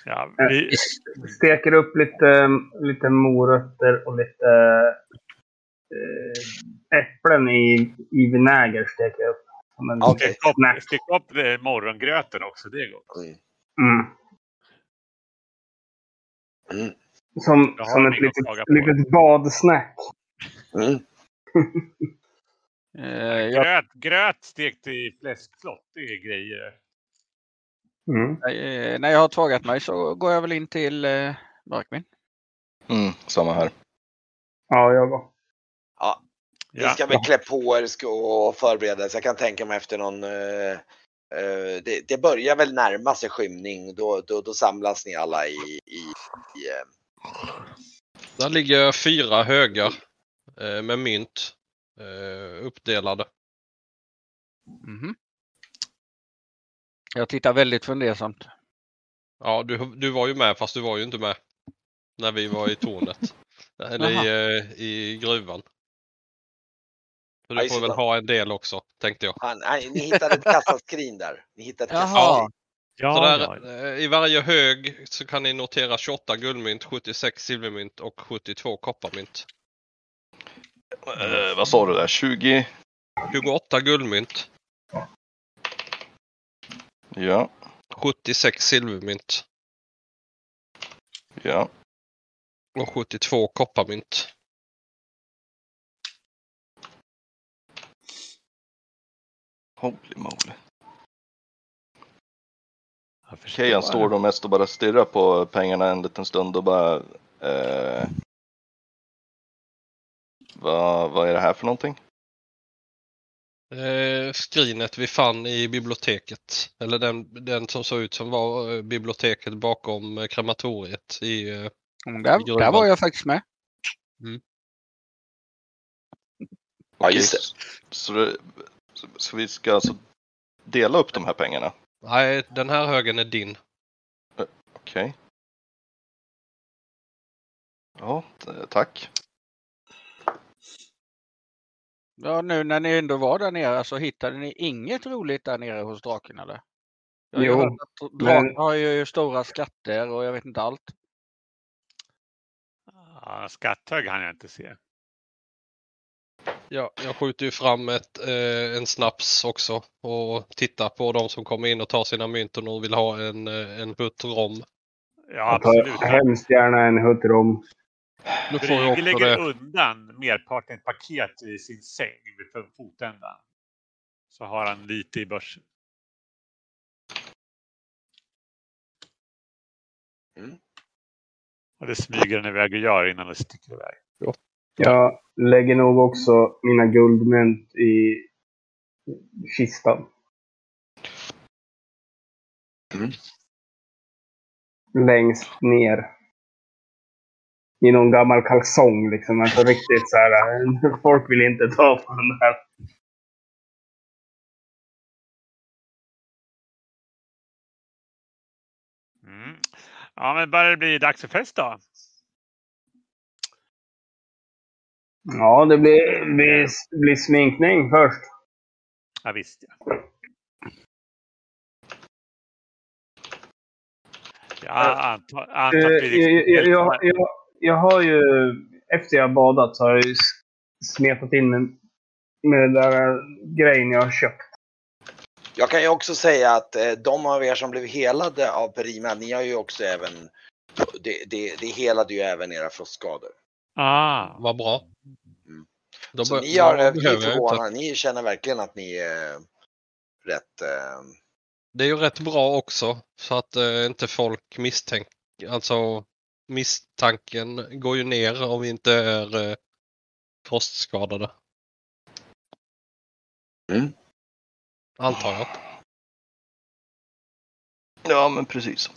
Speaker 5: Ja, vi,
Speaker 2: Steker upp lite, lite morötter och lite eh, äpplen i, i vinäger. Steker jag upp. Som en
Speaker 6: Okej.
Speaker 5: stick upp, stick upp eh, morgongröten också, det är gott.
Speaker 6: Mm.
Speaker 2: Mm. Som, som
Speaker 5: en
Speaker 2: ett litet, litet badsnack.
Speaker 6: Mm.
Speaker 3: Eh, jag,
Speaker 5: Gröt, gröt stekt i fläskflott, det är grejer.
Speaker 2: Mm.
Speaker 3: eh, när jag har tvagat mig så går jag väl in till eh, Mörkmin.
Speaker 4: Mm, samma här.
Speaker 2: Ja, jag går.
Speaker 6: Ja, Ni ska väl klä på er och förbereda er. Så jag kan tänka mig efter någon... eh, det, det börjar väl närma sig skymning. Då, då, då samlas ni alla i... i, i eh,
Speaker 1: Där ligger fyra högar eh, med mynt eh, uppdelade.
Speaker 3: Mhm. Jag tittar väldigt fundersamt.
Speaker 1: Ja, du, du var ju med fast du var ju inte med när vi var i tornet. <laughs> Eller i, eh, i gruvan. Så du får väl ha en del också, tänkte jag.
Speaker 6: nej, ni hittade ett kassaskrin där. Ni hittade ett
Speaker 3: Jaha.
Speaker 6: kassaskrin.
Speaker 1: Så
Speaker 5: Ja,
Speaker 1: där,
Speaker 5: ja.
Speaker 1: eh, I varje hög så kan ni notera 28 guldmynt, 76 silvermynt och 72 kopparmynt.
Speaker 4: Eh, vad sa du där? 20?
Speaker 1: 28 guldmynt.
Speaker 4: Ja,
Speaker 1: 76 silvermynt.
Speaker 4: ja.
Speaker 1: Och 72 kopparmynt.
Speaker 4: Holy moly. Kejan står då mest och bara stirrar på pengarna en liten stund och bara... Eh, vad, vad är det här för någonting?
Speaker 1: Eh, skrinet vi fann i biblioteket. Eller den, den som såg ut som var eh, biblioteket bakom eh, krematoriet i... Eh,
Speaker 3: Mm, Där,
Speaker 1: gruvan.
Speaker 3: där var jag faktiskt med.
Speaker 6: Ja, just det.
Speaker 4: Så, det, så- så vi ska alltså dela upp de här pengarna?
Speaker 1: nej, den här högen är din.
Speaker 4: Okej. Ja, t- tack.
Speaker 3: Ja, nu när ni ändå var där nere så hittade ni inget roligt där nere hos draken eller? Jag
Speaker 2: Jo,
Speaker 3: att draken har ju stora skatter och jag vet inte allt.
Speaker 5: Ja, skatthög hann jag inte se.
Speaker 1: Ja, jag skjuter ju fram ett, eh, en snaps också och tittar på de som kommer in och tar sina mynt och nu vill ha en, eh, en hutt rom.
Speaker 5: Ja, absolut.
Speaker 2: hemskt gärna en hutt rom.
Speaker 1: Nu får jag också
Speaker 5: lägger
Speaker 1: det.
Speaker 5: undan merparten paket i sin säng vid fotändan. Så har han lite i börsen.
Speaker 6: Mm.
Speaker 5: Och det smyger den iväg och gör innan det sticker iväg.
Speaker 2: Jag lägger nog också mina guldmynt i kistan.
Speaker 6: Mm.
Speaker 2: Längst ner. I någon gammal kalsong liksom. Alltså riktigt så här. eh, <laughs> Folk vill inte ta på den där.
Speaker 5: Mm. Ja, men börjar det bli dags för fest då?
Speaker 2: Ja, det blir, blir, blir sminkning först.
Speaker 5: Ja, visst ja. Jag antar, antar
Speaker 2: Eh,
Speaker 5: att vi
Speaker 2: jag, jag, jag, jag, jag har ju, efter jag badat så har jag ju smetat in med, med den där grejen jag har köpt.
Speaker 6: Jag kan ju också säga att eh, de av er som blev helade av Perima, ni har ju också även, det, det, det helade ju även era frostskador.
Speaker 5: Ah,
Speaker 1: Vad bra.
Speaker 6: Mm.
Speaker 1: Då
Speaker 6: Så ni har
Speaker 1: jag inte.
Speaker 6: förvånade, ni känner verkligen att ni är rätt, eh,
Speaker 1: Det är ju rätt bra också så att eh, inte folk misstänker. Alltså misstanken går ju ner om vi inte är eh, frostskadade.
Speaker 6: Mm.
Speaker 1: Antar jag.
Speaker 4: Ja, men precis.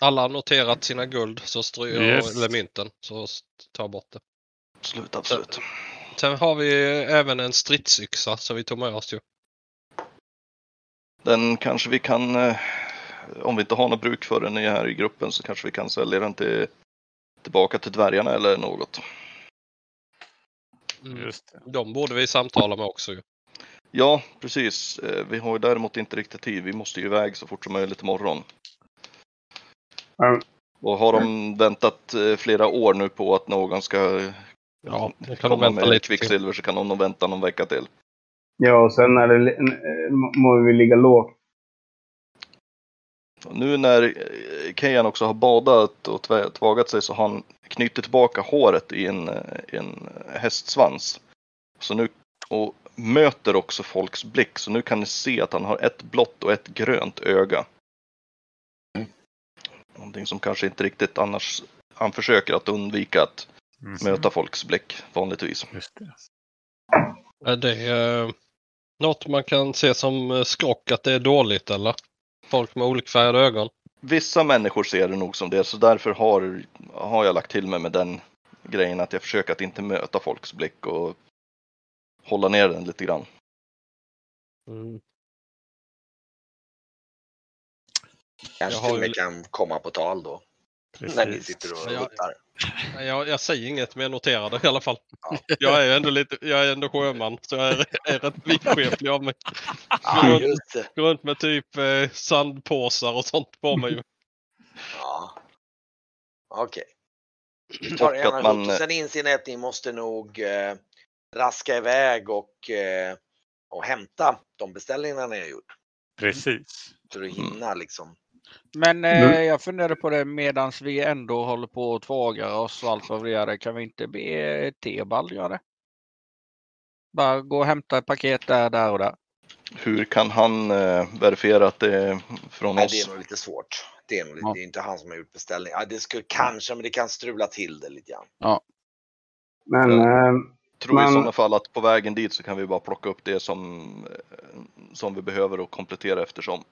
Speaker 1: Alla har noterat sina guld så stry-
Speaker 5: Yes.
Speaker 1: eller mynten så ta bort det.
Speaker 4: Absolut, absolut.
Speaker 1: Sen har vi även en stridsyxa som vi tog med oss ju.
Speaker 4: Den kanske vi kan, eh, om vi inte har något bruk för den här i gruppen så kanske vi kan sälja den till, tillbaka till dvärgarna eller något.
Speaker 1: Mm.
Speaker 5: just det.
Speaker 1: De borde vi samtala med också ju.
Speaker 4: Ja, precis. Eh, Vi har ju däremot inte riktigt tid. Vi måste ju iväg så fort som möjligt imorgon.
Speaker 2: Ja.
Speaker 4: Och har de väntat eh, flera år nu på att någon ska
Speaker 1: Ja, det kan de
Speaker 4: komma
Speaker 1: vänta
Speaker 4: med
Speaker 1: lite till.
Speaker 4: kvicksilver så kan de nog vänta någon vecka till.
Speaker 2: Ja, och sen är det, eh, må vi ligga lågt.
Speaker 4: Nu när eh, Kejan också har badat och tvagat sig så har han knutit tillbaka håret i en, en hästsvans. Så nu, och möter också folks blick så nu kan ni se att han har ett blått och ett grönt öga. Någonting som kanske inte riktigt annars, han försöker att undvika att
Speaker 5: Mm.
Speaker 4: möta folks blick vanligtvis.
Speaker 5: Just det.
Speaker 1: Är det eh, något man kan se som eh, skrock att det är dåligt eller? Folk med olikfärgade ögon.
Speaker 4: Vissa människor ser det nog som det så därför har, har jag lagt till mig med den grejen att jag försöker att inte möta folks blick och hålla ner den lite grann.
Speaker 1: Mm.
Speaker 6: Kanske
Speaker 1: Jag har
Speaker 6: till och med kan komma på tal då. När ni
Speaker 5: Precis.
Speaker 6: sitter och
Speaker 1: Ja.
Speaker 6: ruttar.
Speaker 1: Nej, Jag, jag säger inget men jag noterar det i alla fall.
Speaker 6: Ja.
Speaker 1: Jag är ju ändå lite, jag är ändå sjöman så jag är, är rätt vidskeplig av mig.
Speaker 6: Ja, just det.
Speaker 1: Går runt med typ eh, sandpåsar och sånt på mig. ju.
Speaker 6: Ja. Okej.
Speaker 4: Och
Speaker 6: tar gärna
Speaker 4: man-
Speaker 6: sen inser ni att ni måste nog eh, raska iväg och, eh, och hämta de beställningarna ni har gjort.
Speaker 5: Precis.
Speaker 6: För att hinna liksom.
Speaker 3: Men eh,
Speaker 2: Mm.
Speaker 3: jag funderade på det medans vi ändå håller på att tvågar oss och allt vad vi gör. Kan vi inte be Tebald göra det? Bara gå och hämta ett paket där, där och där.
Speaker 4: Hur kan han eh, verifiera att det är från
Speaker 6: Nej,
Speaker 4: oss?
Speaker 6: det är nog lite svårt. Det är, nog lite,
Speaker 3: Ja.
Speaker 6: det är inte han som har gjort beställningen. Ja, det skulle kanske, men det kan strula till det lite grann.
Speaker 2: Men
Speaker 4: Ja.
Speaker 2: eh,
Speaker 4: Tror i
Speaker 2: Men-
Speaker 4: sådana fall att på vägen dit så kan vi bara plocka upp det som, eh, som vi behöver och komplettera eftersom.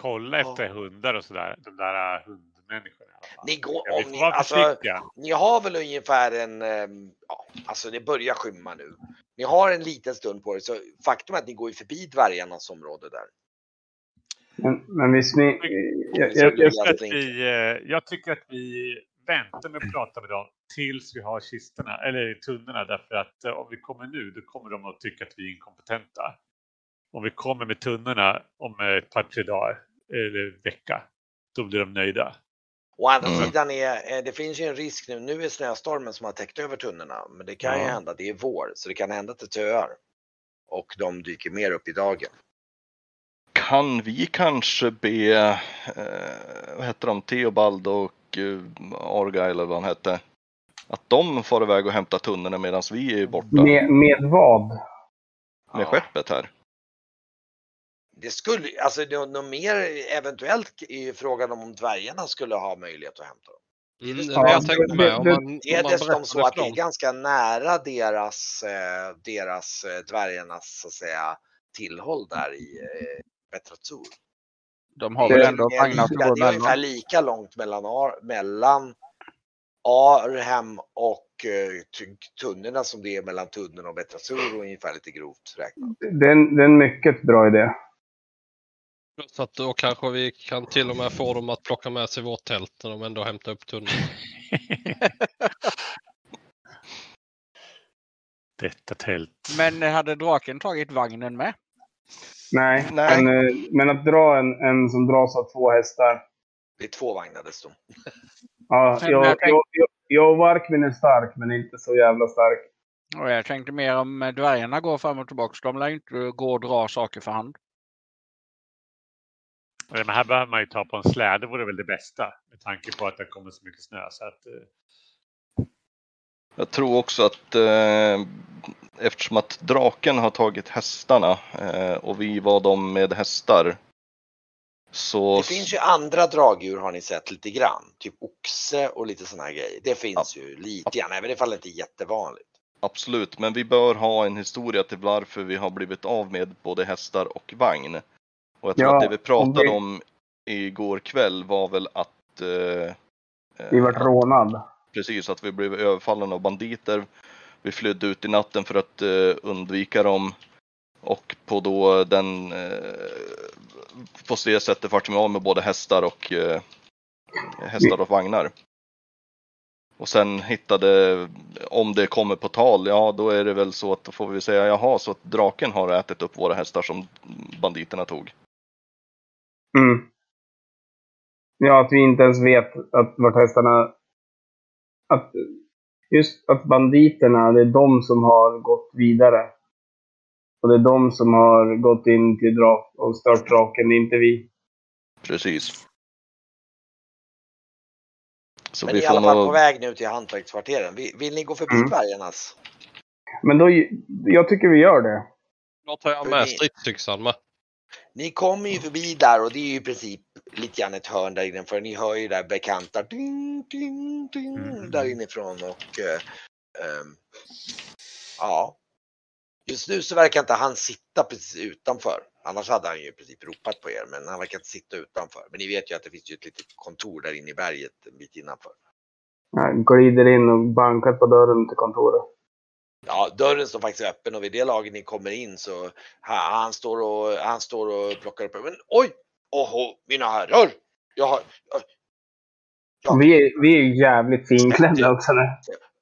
Speaker 5: Kolla
Speaker 6: Ja.
Speaker 5: efter hundar och sådär. De där äh, hundmänniskorna.
Speaker 6: Ni går,
Speaker 5: Ja,
Speaker 6: om ni, alltså, ni har väl ungefär en, ehm, ja, alltså det börjar skymma nu. Ni har en liten stund på er, så faktum är att ni går ju förbi dvärgarnas område där.
Speaker 2: men, men vi smi... Jag,
Speaker 6: Så
Speaker 2: jag, jag,
Speaker 5: att
Speaker 6: allting.
Speaker 5: vi, eh, jag tycker att vi väntar med att prata med dem tills vi har kistorna, eller tunnorna. Därför att eh, om vi kommer nu, då kommer de att tycka att vi är inkompetenta. Om vi kommer med tunnorna om ett par, tre dagar, eller vecka, då blir de nöjda.
Speaker 6: Å andra
Speaker 4: Mm.
Speaker 6: sidan är, eh, det finns ju en risk nu, nu är snöstormen som har täckt över tunnorna, men det kan ju
Speaker 5: Ja.
Speaker 6: hända, det är vår, så det kan hända att det töar. Och de dyker mer upp i dagen.
Speaker 4: Kan vi kanske be, eh, vad heter de, Theobald och eh, Argyle eller vad han hette, att de får iväg och hämtar tunnorna medan vi är borta med,
Speaker 2: med, med vad?
Speaker 6: Ja.
Speaker 4: skeppet här?
Speaker 6: Det skulle, alltså något mer eventuellt är ju frågan om dvärgarna skulle ha möjlighet att hämta dem.
Speaker 1: Mm,
Speaker 6: det
Speaker 2: Ja,
Speaker 1: med. Om
Speaker 6: är dessutom så att det är ganska nära deras, eh, deras eh, dvärgarnas så att säga tillhåll där i eh, Betratur.
Speaker 3: De har väl
Speaker 6: är
Speaker 3: ändå vagnar som
Speaker 6: lika-
Speaker 3: går
Speaker 6: Det är ungefär lika långt mellan, Ar, mellan Arhem och eh, tunnorna som det är mellan tunneln och Betratur och ungefär lite grovt räknat.
Speaker 2: Det är, en, det är en mycket bra idé.
Speaker 1: Så att då kanske vi kan till och med få dem att plocka med sig vårt tält när de ändå hämtar upp tunneln. <laughs>
Speaker 5: Detta tält.
Speaker 3: Men hade draken tagit vagnen med?
Speaker 2: Nej,
Speaker 4: Nej.
Speaker 2: Men, eh, men att dra en, en som dras av två hästar.
Speaker 6: Det är två vagnar dessutom. <laughs>
Speaker 2: Ja,
Speaker 3: Men
Speaker 2: jag,
Speaker 3: jag
Speaker 2: jag, jag, Varkmin är stark, men inte så jävla stark.
Speaker 3: Och jag tänkte mer om eh, dvärgarna går fram och tillbaka. De lär ju inte gå och dra saker för hand.
Speaker 5: Men här behöver man ju ta på en släde, det vore väl det bästa. Med tanke på att det kommer så mycket snö. Så att, eh,
Speaker 4: Jag tror också att eh, eftersom att draken har tagit hästarna eh, och vi var de med hästar. Så
Speaker 6: Det finns ju andra dragdjur har ni sett lite grann. Typ oxe och lite sådana här grejer. Det finns ju lite grann, även ifall det inte är jättevanligt.
Speaker 4: absolut, men vi bör ha en historia till varför vi har blivit av med både hästar och vagn. Och jag tror
Speaker 2: Ja,
Speaker 4: att det vi pratade
Speaker 2: vi-
Speaker 4: om igår kväll var väl att eh,
Speaker 2: Vi vart
Speaker 4: eh,
Speaker 2: rånad.
Speaker 4: Precis, att vi blev överfallna av banditer. Vi flydde ut i natten för att eh, undvika dem. Och på då den, eh, på det sättet vart vi av med både hästar och eh, hästar och vagnar. Och sen hittade, om det kommer på tal, ja då är det väl så att då får vi säga jaha, så att draken har ätit upp våra hästar som banditerna tog.
Speaker 2: Mm. Ja, att vi inte ens vet att vart hästarna... Att, just att banditerna, det är de som har gått vidare. Och det är de som har gått in till drak och stört draken, inte vi.
Speaker 4: Precis. Så
Speaker 6: Men
Speaker 4: vi
Speaker 6: är i alla fall
Speaker 4: nog...
Speaker 6: på väg nu till hantverkskvarteren. Vill, vill ni gå förbi
Speaker 2: Mm.
Speaker 6: dvärgarnas?
Speaker 2: Men då, jag tycker vi gör det.
Speaker 1: Då tar jag med stridsyxan med.
Speaker 6: Ni kommer ju förbi där och det är ju i princip lite grann ett hörn där inne för ni hör ju där bekanta ding, ding, ding,
Speaker 5: Mm.
Speaker 6: där inifrån och eh, ehm, ja. Just nu så verkar inte han sitta precis utanför. Annars hade han ju i princip ropat på er men han verkar inte sitta utanför. Men ni vet ju att det finns ju ett litet kontor där inne i berget en bit innanför.
Speaker 2: Jag glider in och bankar på dörren till kontoret.
Speaker 6: Ja, dörren står faktiskt öppen och vid det laget ni kommer in så han, han, står, och, han står och plockar upp. Men oj! Åh, mina herrar! Jag har... Ja.
Speaker 2: Vi, är, vi är jävligt finklädda också nu.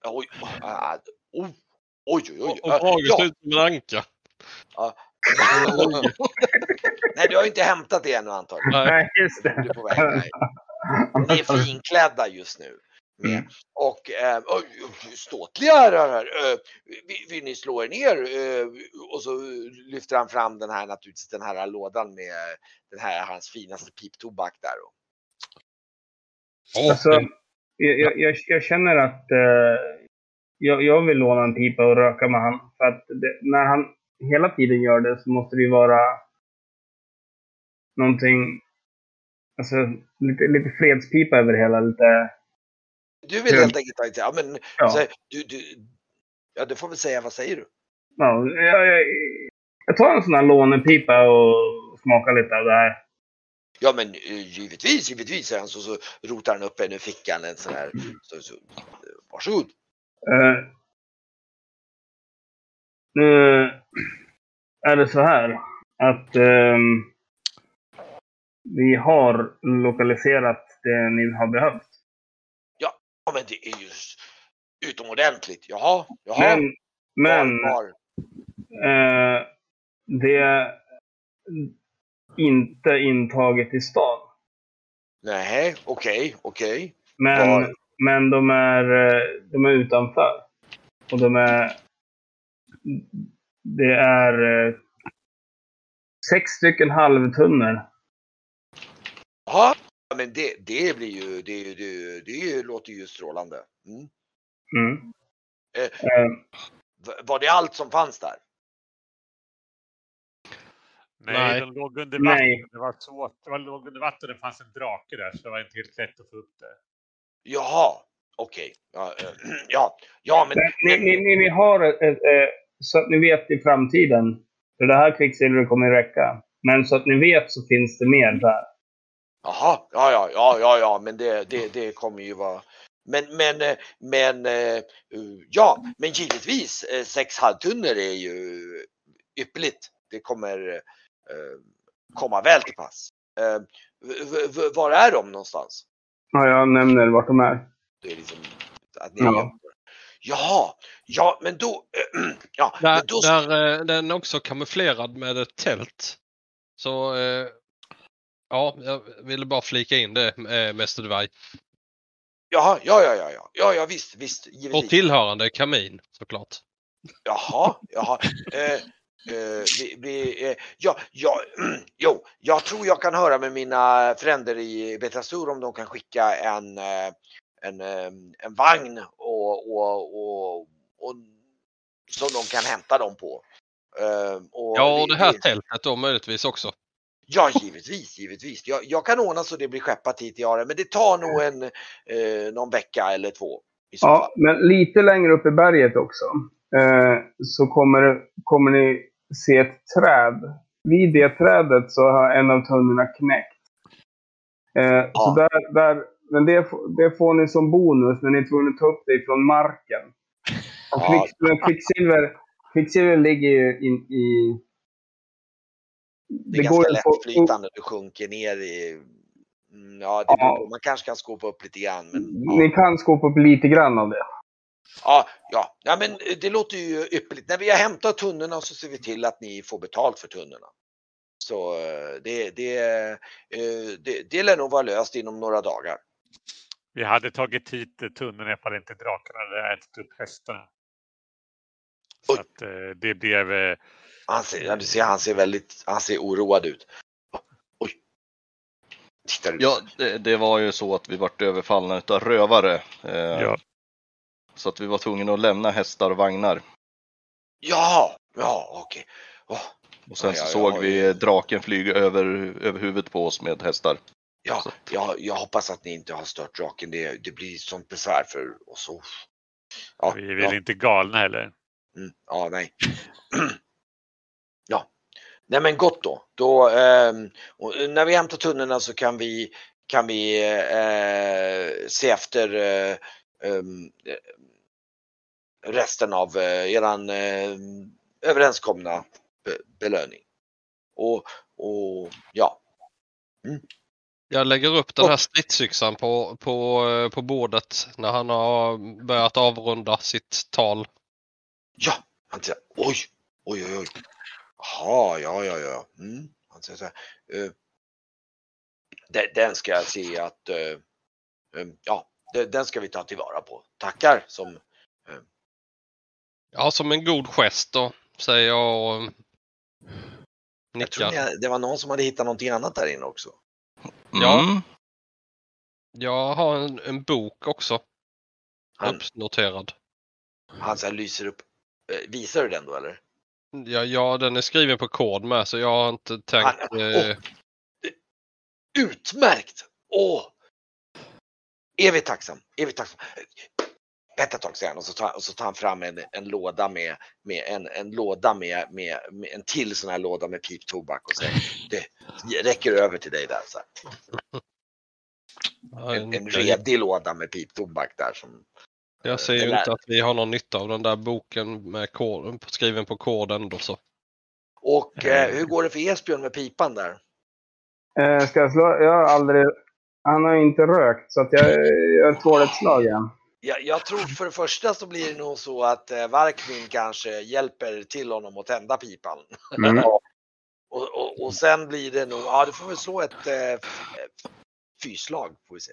Speaker 6: Oj, ah, oj, oj, oj, oj.
Speaker 1: Och Brage
Speaker 6: Ja,
Speaker 1: ut som en anka.
Speaker 6: nej, du har ju inte hämtat det ännu antagligen.
Speaker 1: Nej.
Speaker 2: Just
Speaker 6: Du är på väg. Nej. Ni är finklädda just nu.
Speaker 2: Mm.
Speaker 6: Och eh, ståtliga herrar här. Eh, vill, vill ni slå er ner? Eh, och så lyfter han fram den här naturligtvis den här lådan med den här hans finaste piptobak där. Och,
Speaker 1: Åh,
Speaker 2: Alltså, jag, jag, jag, känner att eh, jag, jag vill låna en pipa och röka med han. För att det, när han hela tiden gör det så måste det ju vara någonting, alltså lite, lite fredspipa över hela. Lite,
Speaker 6: du vill helt enkelt ta ja, men
Speaker 2: ja.
Speaker 6: så, du, du, ja, du får väl säga vad säger du?
Speaker 2: ja jag, jag, jag tar en sån här lånepipa och smakar lite av det här.
Speaker 6: Ja men eh, givetvis, givetvis säger han så, så rotar han upp en ur fickan en sån här. Så, så, varsågod.
Speaker 2: Eh, nu är det så här att ehm, vi har lokaliserat det ni har behövt.
Speaker 6: Ja men det är ju utomordentligt. Jaha, jaha.
Speaker 2: Men, men
Speaker 6: Var, var?
Speaker 2: eh, det är inte intaget i stan.
Speaker 6: Nej, okej, okej.
Speaker 2: Men,
Speaker 6: Var?
Speaker 2: men de, är, eh, de är utanför. Och de är... Det är eh, sex stycken halvtunnor.
Speaker 6: Ja, men det, det blir ju, det, det, det låter ju strålande. Mm.
Speaker 2: Mm.
Speaker 6: Eh.
Speaker 2: Eh,
Speaker 6: V- Var det allt som fanns där?
Speaker 5: Nej,
Speaker 1: Nej.
Speaker 5: de låg under
Speaker 2: Nej.
Speaker 5: vatten. Det var svårt. Det var, låg under vatten och det fanns en drake där så det var inte helt lätt att få upp det.
Speaker 6: Jaha, okej. Ja, eh, <clears throat> ja, ja, men,
Speaker 2: Men ni, ni, ni, ni har ett, ett, eh, så att ni vet i framtiden. För det här kvicksilvret kommer att räcka. Men så att ni vet så finns det mer där.
Speaker 6: Jaha, ja, ja, ja, ja, ja, men det, det, det kommer ju vara. Men, men, eh, men, eh, uh, ja, men givetvis eh, sex halvtunnor är ju ypperligt. Det kommer eh, komma väl till pass. Eh, var är de någonstans?
Speaker 2: Ja, jag nämner vart de är.
Speaker 6: Det är liksom att ni
Speaker 2: Ja.
Speaker 6: ja. Jaha, ja, men då, <clears throat> ja,
Speaker 1: Där,
Speaker 6: men då,
Speaker 1: där, eh, den är också kamouflerad med ett tält. Så eh, ja, jag ville bara flika in det, eh, Mäster Dvärg.
Speaker 6: jaha, ja, ja, ja, ja, ja, ja, visst, visst,
Speaker 1: Och
Speaker 6: givetvis.
Speaker 1: tillhörande kamin såklart.
Speaker 6: Jaha, jaha. <laughs> Eh, eh, vi, vi, eh, ja, ja, <clears throat> jo, jag tror jag kan höra med mina fränder i Betastur om de kan skicka en, eh, en, en vagn och, och, och, och som de kan hämta dem på. Och
Speaker 1: Ja, och det här
Speaker 6: vi-
Speaker 1: tältet då möjligtvis också.
Speaker 6: Ja, givetvis, givetvis. Jag, jag kan ordna så det blir skeppat hit till Are, men det tar nog en, eh, någon vecka eller två. I så.
Speaker 2: Ja, men lite längre upp i berget också. Eh, så kommer, kommer ni se ett träd. Vid det trädet så har en av tunnorna knäckt. Eh, Så
Speaker 6: Ja.
Speaker 2: där, där, men det, det får ni som bonus när ni är tvungna att ta upp det från marken. Och
Speaker 6: Ja.
Speaker 2: kvicksilver, kvicksilver ligger ju in, i...
Speaker 6: Det är ganska
Speaker 2: ju på-
Speaker 6: lättflytande, du sjunker ner i... Mm, Ja, det
Speaker 2: Ja.
Speaker 6: man kanske kan skåpa upp lite grann. Men,
Speaker 2: Ni
Speaker 6: ja.
Speaker 2: kan skopa upp lite grann av det.
Speaker 6: Ja, ja. ja, men eh, det låter ju ypperligt. När vi har hämtat tunnorna så ser vi till att ni får betalt för tunnorna. Så eh, det, det, eh, det, det lär nog vara löst inom några dagar.
Speaker 5: Vi hade tagit hit tunneln ifall inte drakarna hade ätit upp hästarna. Så att det blev...
Speaker 6: Han ser, ja, du ser, han ser väldigt han ser oroad ut. Oj. Tittar du?
Speaker 4: Ja, det, det var ju så att vi vart överfallna utav rövare. Eh,
Speaker 5: Ja.
Speaker 4: Så att vi var tvungna att lämna hästar och vagnar.
Speaker 6: Ja, ja, okej. Åh,
Speaker 4: Och sen
Speaker 6: Ja,
Speaker 4: så
Speaker 6: ja,
Speaker 4: såg
Speaker 6: ja,
Speaker 4: vi
Speaker 6: ja.
Speaker 4: draken flyga över, över huvudet på oss med hästar.
Speaker 6: Ja, ja, jag hoppas att ni inte har stört draken. Det, det blir sånt besvär för oss. Oh. Ja,
Speaker 5: vi är väl
Speaker 6: ja,
Speaker 5: inte galna heller.
Speaker 6: mm, ja, nej. <clears throat> nej men gott då. då ehm, och när vi hämtar tunnorna så kan vi, kan vi eh, se efter eh, ehm, eh, resten av eh, eran eh, överenskomna be, belöning. Och, och ja,
Speaker 1: Jag lägger upp den här stridsyxan på, på, eh, på bordet när han har börjat avrunda sitt tal.
Speaker 6: Ja, han säger oj, oj, oj, oj. Jaha, ja, ja, ja. Mm. Han säger så här. eh, den, den ska jag se att, eh, eh, ja, den ska vi ta tillvara på. Tackar som
Speaker 1: Ja, som en god gest då, säger jag och
Speaker 6: jag tror
Speaker 1: nickar.
Speaker 6: ni- det var någon som hade hittat någonting annat där inne också.
Speaker 1: Ja.
Speaker 4: Mm.
Speaker 1: Jag har en, en bok också
Speaker 6: Han,
Speaker 1: uppnoterad.
Speaker 6: han så här lyser upp. Visar du den då eller?
Speaker 1: Ja, ja, den är skriven på kod med så jag har inte tänkt...
Speaker 6: Han-
Speaker 1: eh,
Speaker 6: Utmärkt! Åh! Evigt tacksam, evigt tacksam. Vänta ett tag säger han och så tar, och så tar han fram en, en låda med, med en, en låda med, med, med en till sån här låda med piptobak och säger det räcker över till dig där. Så En, en redig låda med piptobak där som
Speaker 1: Jag ser ju inte att vi har någon nytta av den där boken med kod, skriven på kod ändå så.
Speaker 6: Och eh, hur går det för Esbjörn med pipan där?
Speaker 2: Eh, ska jag slå? Jag har aldrig... Han har inte rökt, så att jag gör tvålättsslag igen.
Speaker 6: Jag, jag tror för det första så blir det nog så att eh, Varkmin kanske hjälper till honom att tända pipan.
Speaker 2: Mm. <laughs>
Speaker 6: och, och, och sen blir det nog, ja du får väl slå ett eh, fyslag får vi se.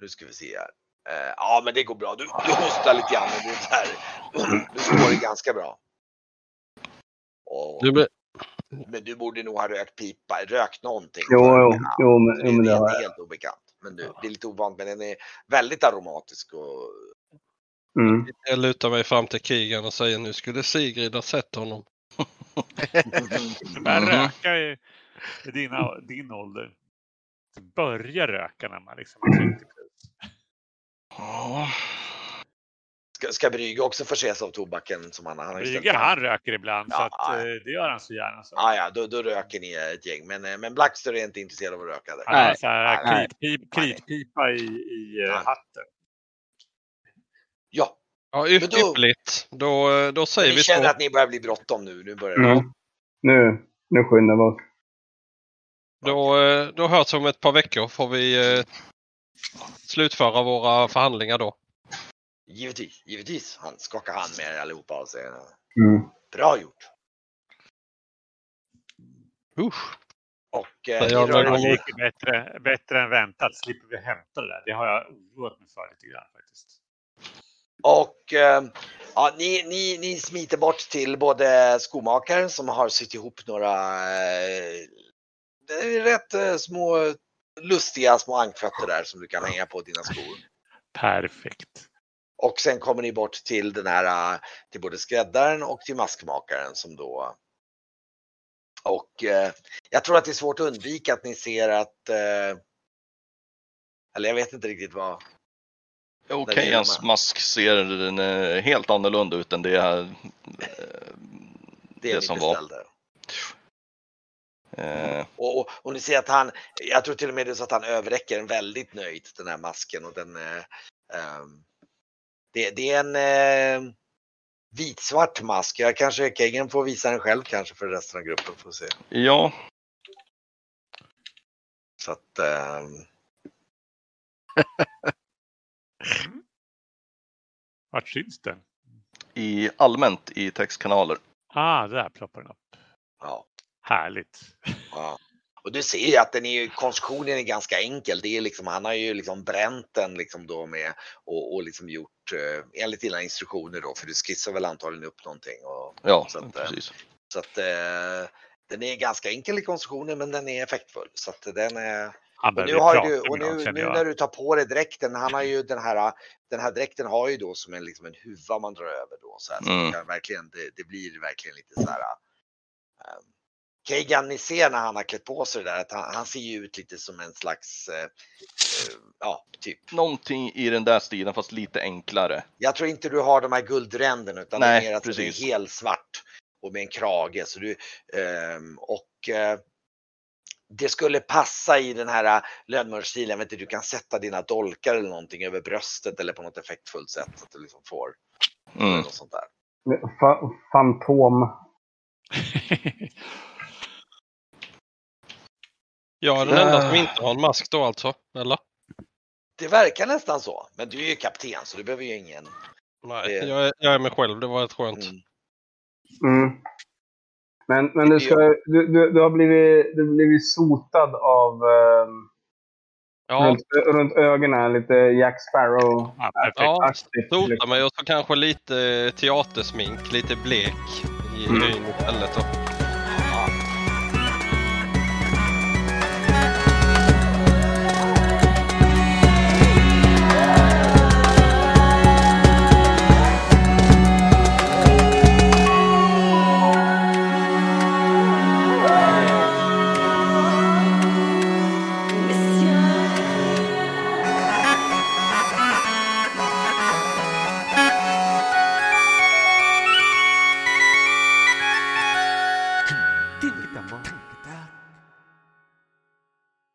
Speaker 6: Nu ska vi se här. Eh, ja men det går bra. Du, du hostar lite grann men det är så här. Du står det ganska bra. Och,
Speaker 1: Du
Speaker 6: Men du borde nog ha rökt pipa, rökt någonting.
Speaker 2: Jo, jo,
Speaker 6: Ja,
Speaker 2: jo, men,
Speaker 6: det
Speaker 2: jo, men det
Speaker 6: är inte
Speaker 2: jag.
Speaker 6: helt obekant. Men du, det är lite ovant men den är väldigt aromatisk och
Speaker 2: Mm.
Speaker 1: jag lutar mig fram till Keegan och säger nu skulle Sigrid ha sett honom.
Speaker 5: Börjar
Speaker 4: Mhm.
Speaker 5: röka i, i dina, din ålder. Du börjar röka när man liksom är 30 plus.
Speaker 4: Ja.
Speaker 6: Ska, ska Brygge också förses av tobaken som han, han har
Speaker 5: Brygge han röker ibland så
Speaker 6: Ja,
Speaker 5: att,
Speaker 6: ja.
Speaker 5: eh, det gör han så gärna. Så.
Speaker 6: Ah, ja, då, då röker ni ett gäng. Men, eh, men Blackster är inte intresserad av att röka. Där.
Speaker 5: Han har så här
Speaker 2: nej.
Speaker 5: kritpip, kritpipa i, i eh,
Speaker 6: Nej.
Speaker 5: hatten.
Speaker 6: Ja,
Speaker 1: Ja,
Speaker 6: då-
Speaker 1: ypperligt. Då, eh, då säger
Speaker 6: ni
Speaker 1: vi
Speaker 6: känner
Speaker 1: så.
Speaker 6: att ni börjar bli bråttom nu. Nu börjar.
Speaker 2: Mm. Nu, nu skyndar vi oss.
Speaker 1: Då, då hörs vi om ett par veckor. Får vi slutföra våra förhandlingar då.
Speaker 6: Givetvis, givetvis. Han skakar hand med er allihopa och säger
Speaker 2: Mm.
Speaker 6: bra gjort.
Speaker 1: Usch.
Speaker 6: Och eh,
Speaker 1: gör
Speaker 6: rör
Speaker 5: Det ju bättre, bättre än väntat. Slipper vi hämta det där. Det har jag oroat mig för lite grann faktiskt.
Speaker 6: Och eh, ja, ni, ni, ni smiter bort till både skomakaren som har sytt ihop några eh, det är rätt eh, små lustiga små ankfötter där som du kan hänga på dina skor.
Speaker 5: Perfekt.
Speaker 6: Och sen kommer ni bort till den här, eh, till både skräddaren och till maskmakaren som då och eh, jag tror att det är svårt att undvika att ni ser att eh, eller jag vet inte riktigt vad.
Speaker 4: Okej, hans mask ser den, eh, helt annorlunda ut än det, eh,
Speaker 6: Det, är
Speaker 4: det som
Speaker 6: ni
Speaker 4: var.
Speaker 6: Beställde.
Speaker 4: Eh,
Speaker 6: Och, och, och ni ser att han, jag tror till och med det är så att han överräcker en väldigt nöjd den här masken och den eh, ehm, det, det är en eh, vitsvart mask. Jag kanske Keggen får visa den själv kanske för resten av gruppen får se.
Speaker 4: ja,
Speaker 6: Så att ehm,
Speaker 5: Vart syns den?
Speaker 4: i allmänt i textkanaler.
Speaker 5: Ah, där ploppar den upp.
Speaker 6: ja,
Speaker 5: Härligt.
Speaker 6: ja. Och du ser ju att den är, konstruktionen är ganska enkel. Det är liksom, han har ju liksom bränt den liksom då med och, och liksom gjort eh, enligt dina instruktioner då, för du skissar väl antagligen upp någonting. Och,
Speaker 4: Ja,
Speaker 6: Så att, eh,
Speaker 4: precis.
Speaker 6: Så att eh, den är ganska enkel i konstruktionen men den är effektfull. Så att den är...
Speaker 5: Han
Speaker 6: Och nu, har du, och
Speaker 5: någon
Speaker 6: nu, nu när du tar på dig dräkten, han har ju den här, den här dräkten har ju då som en, liksom en huva man drar över då. Så, här, så
Speaker 4: Mm.
Speaker 6: det, kan verkligen, det, det blir verkligen lite så här. Um, Kegan, ni ser när han har klätt på sig det där att han, han ser ju ut lite som en slags, eh, eh, ja, typ.
Speaker 4: Någonting i den där stilen fast lite enklare.
Speaker 6: Jag tror inte du har de här guldränderna utan
Speaker 4: Nej,
Speaker 6: det är mer att
Speaker 4: precis.
Speaker 6: det är helt svart och med en krage. Så du, ehm, och eh, det skulle passa i den här. Jag vet inte, du kan sätta dina dolkar eller någonting över bröstet eller på något effektfullt sätt så att du liksom får
Speaker 4: Mm.
Speaker 6: något sånt där.
Speaker 2: Fa- fantom. <laughs>
Speaker 1: Jag är den enda som
Speaker 2: Äh.
Speaker 1: inte har en mask då alltså, eller?
Speaker 6: Det verkar nästan så, men du är ju kapten så du behöver ju ingen.
Speaker 1: Nej,
Speaker 6: Det-
Speaker 1: jag är, jag är mig själv. Det var rätt skönt.
Speaker 6: Mm.
Speaker 2: Mm. Men, men du, ska, du, du, du har blivit, du har blivit sotad av, ehm,
Speaker 1: Ja,
Speaker 2: Runt, runt ögonen lite Jack Sparrow.
Speaker 5: Ja, perfekt.
Speaker 1: ja
Speaker 2: aktigt,
Speaker 1: sota
Speaker 2: liksom.
Speaker 1: mig och så kanske lite teatersmink, lite blek i
Speaker 2: Mm.
Speaker 1: hyn istället. Då.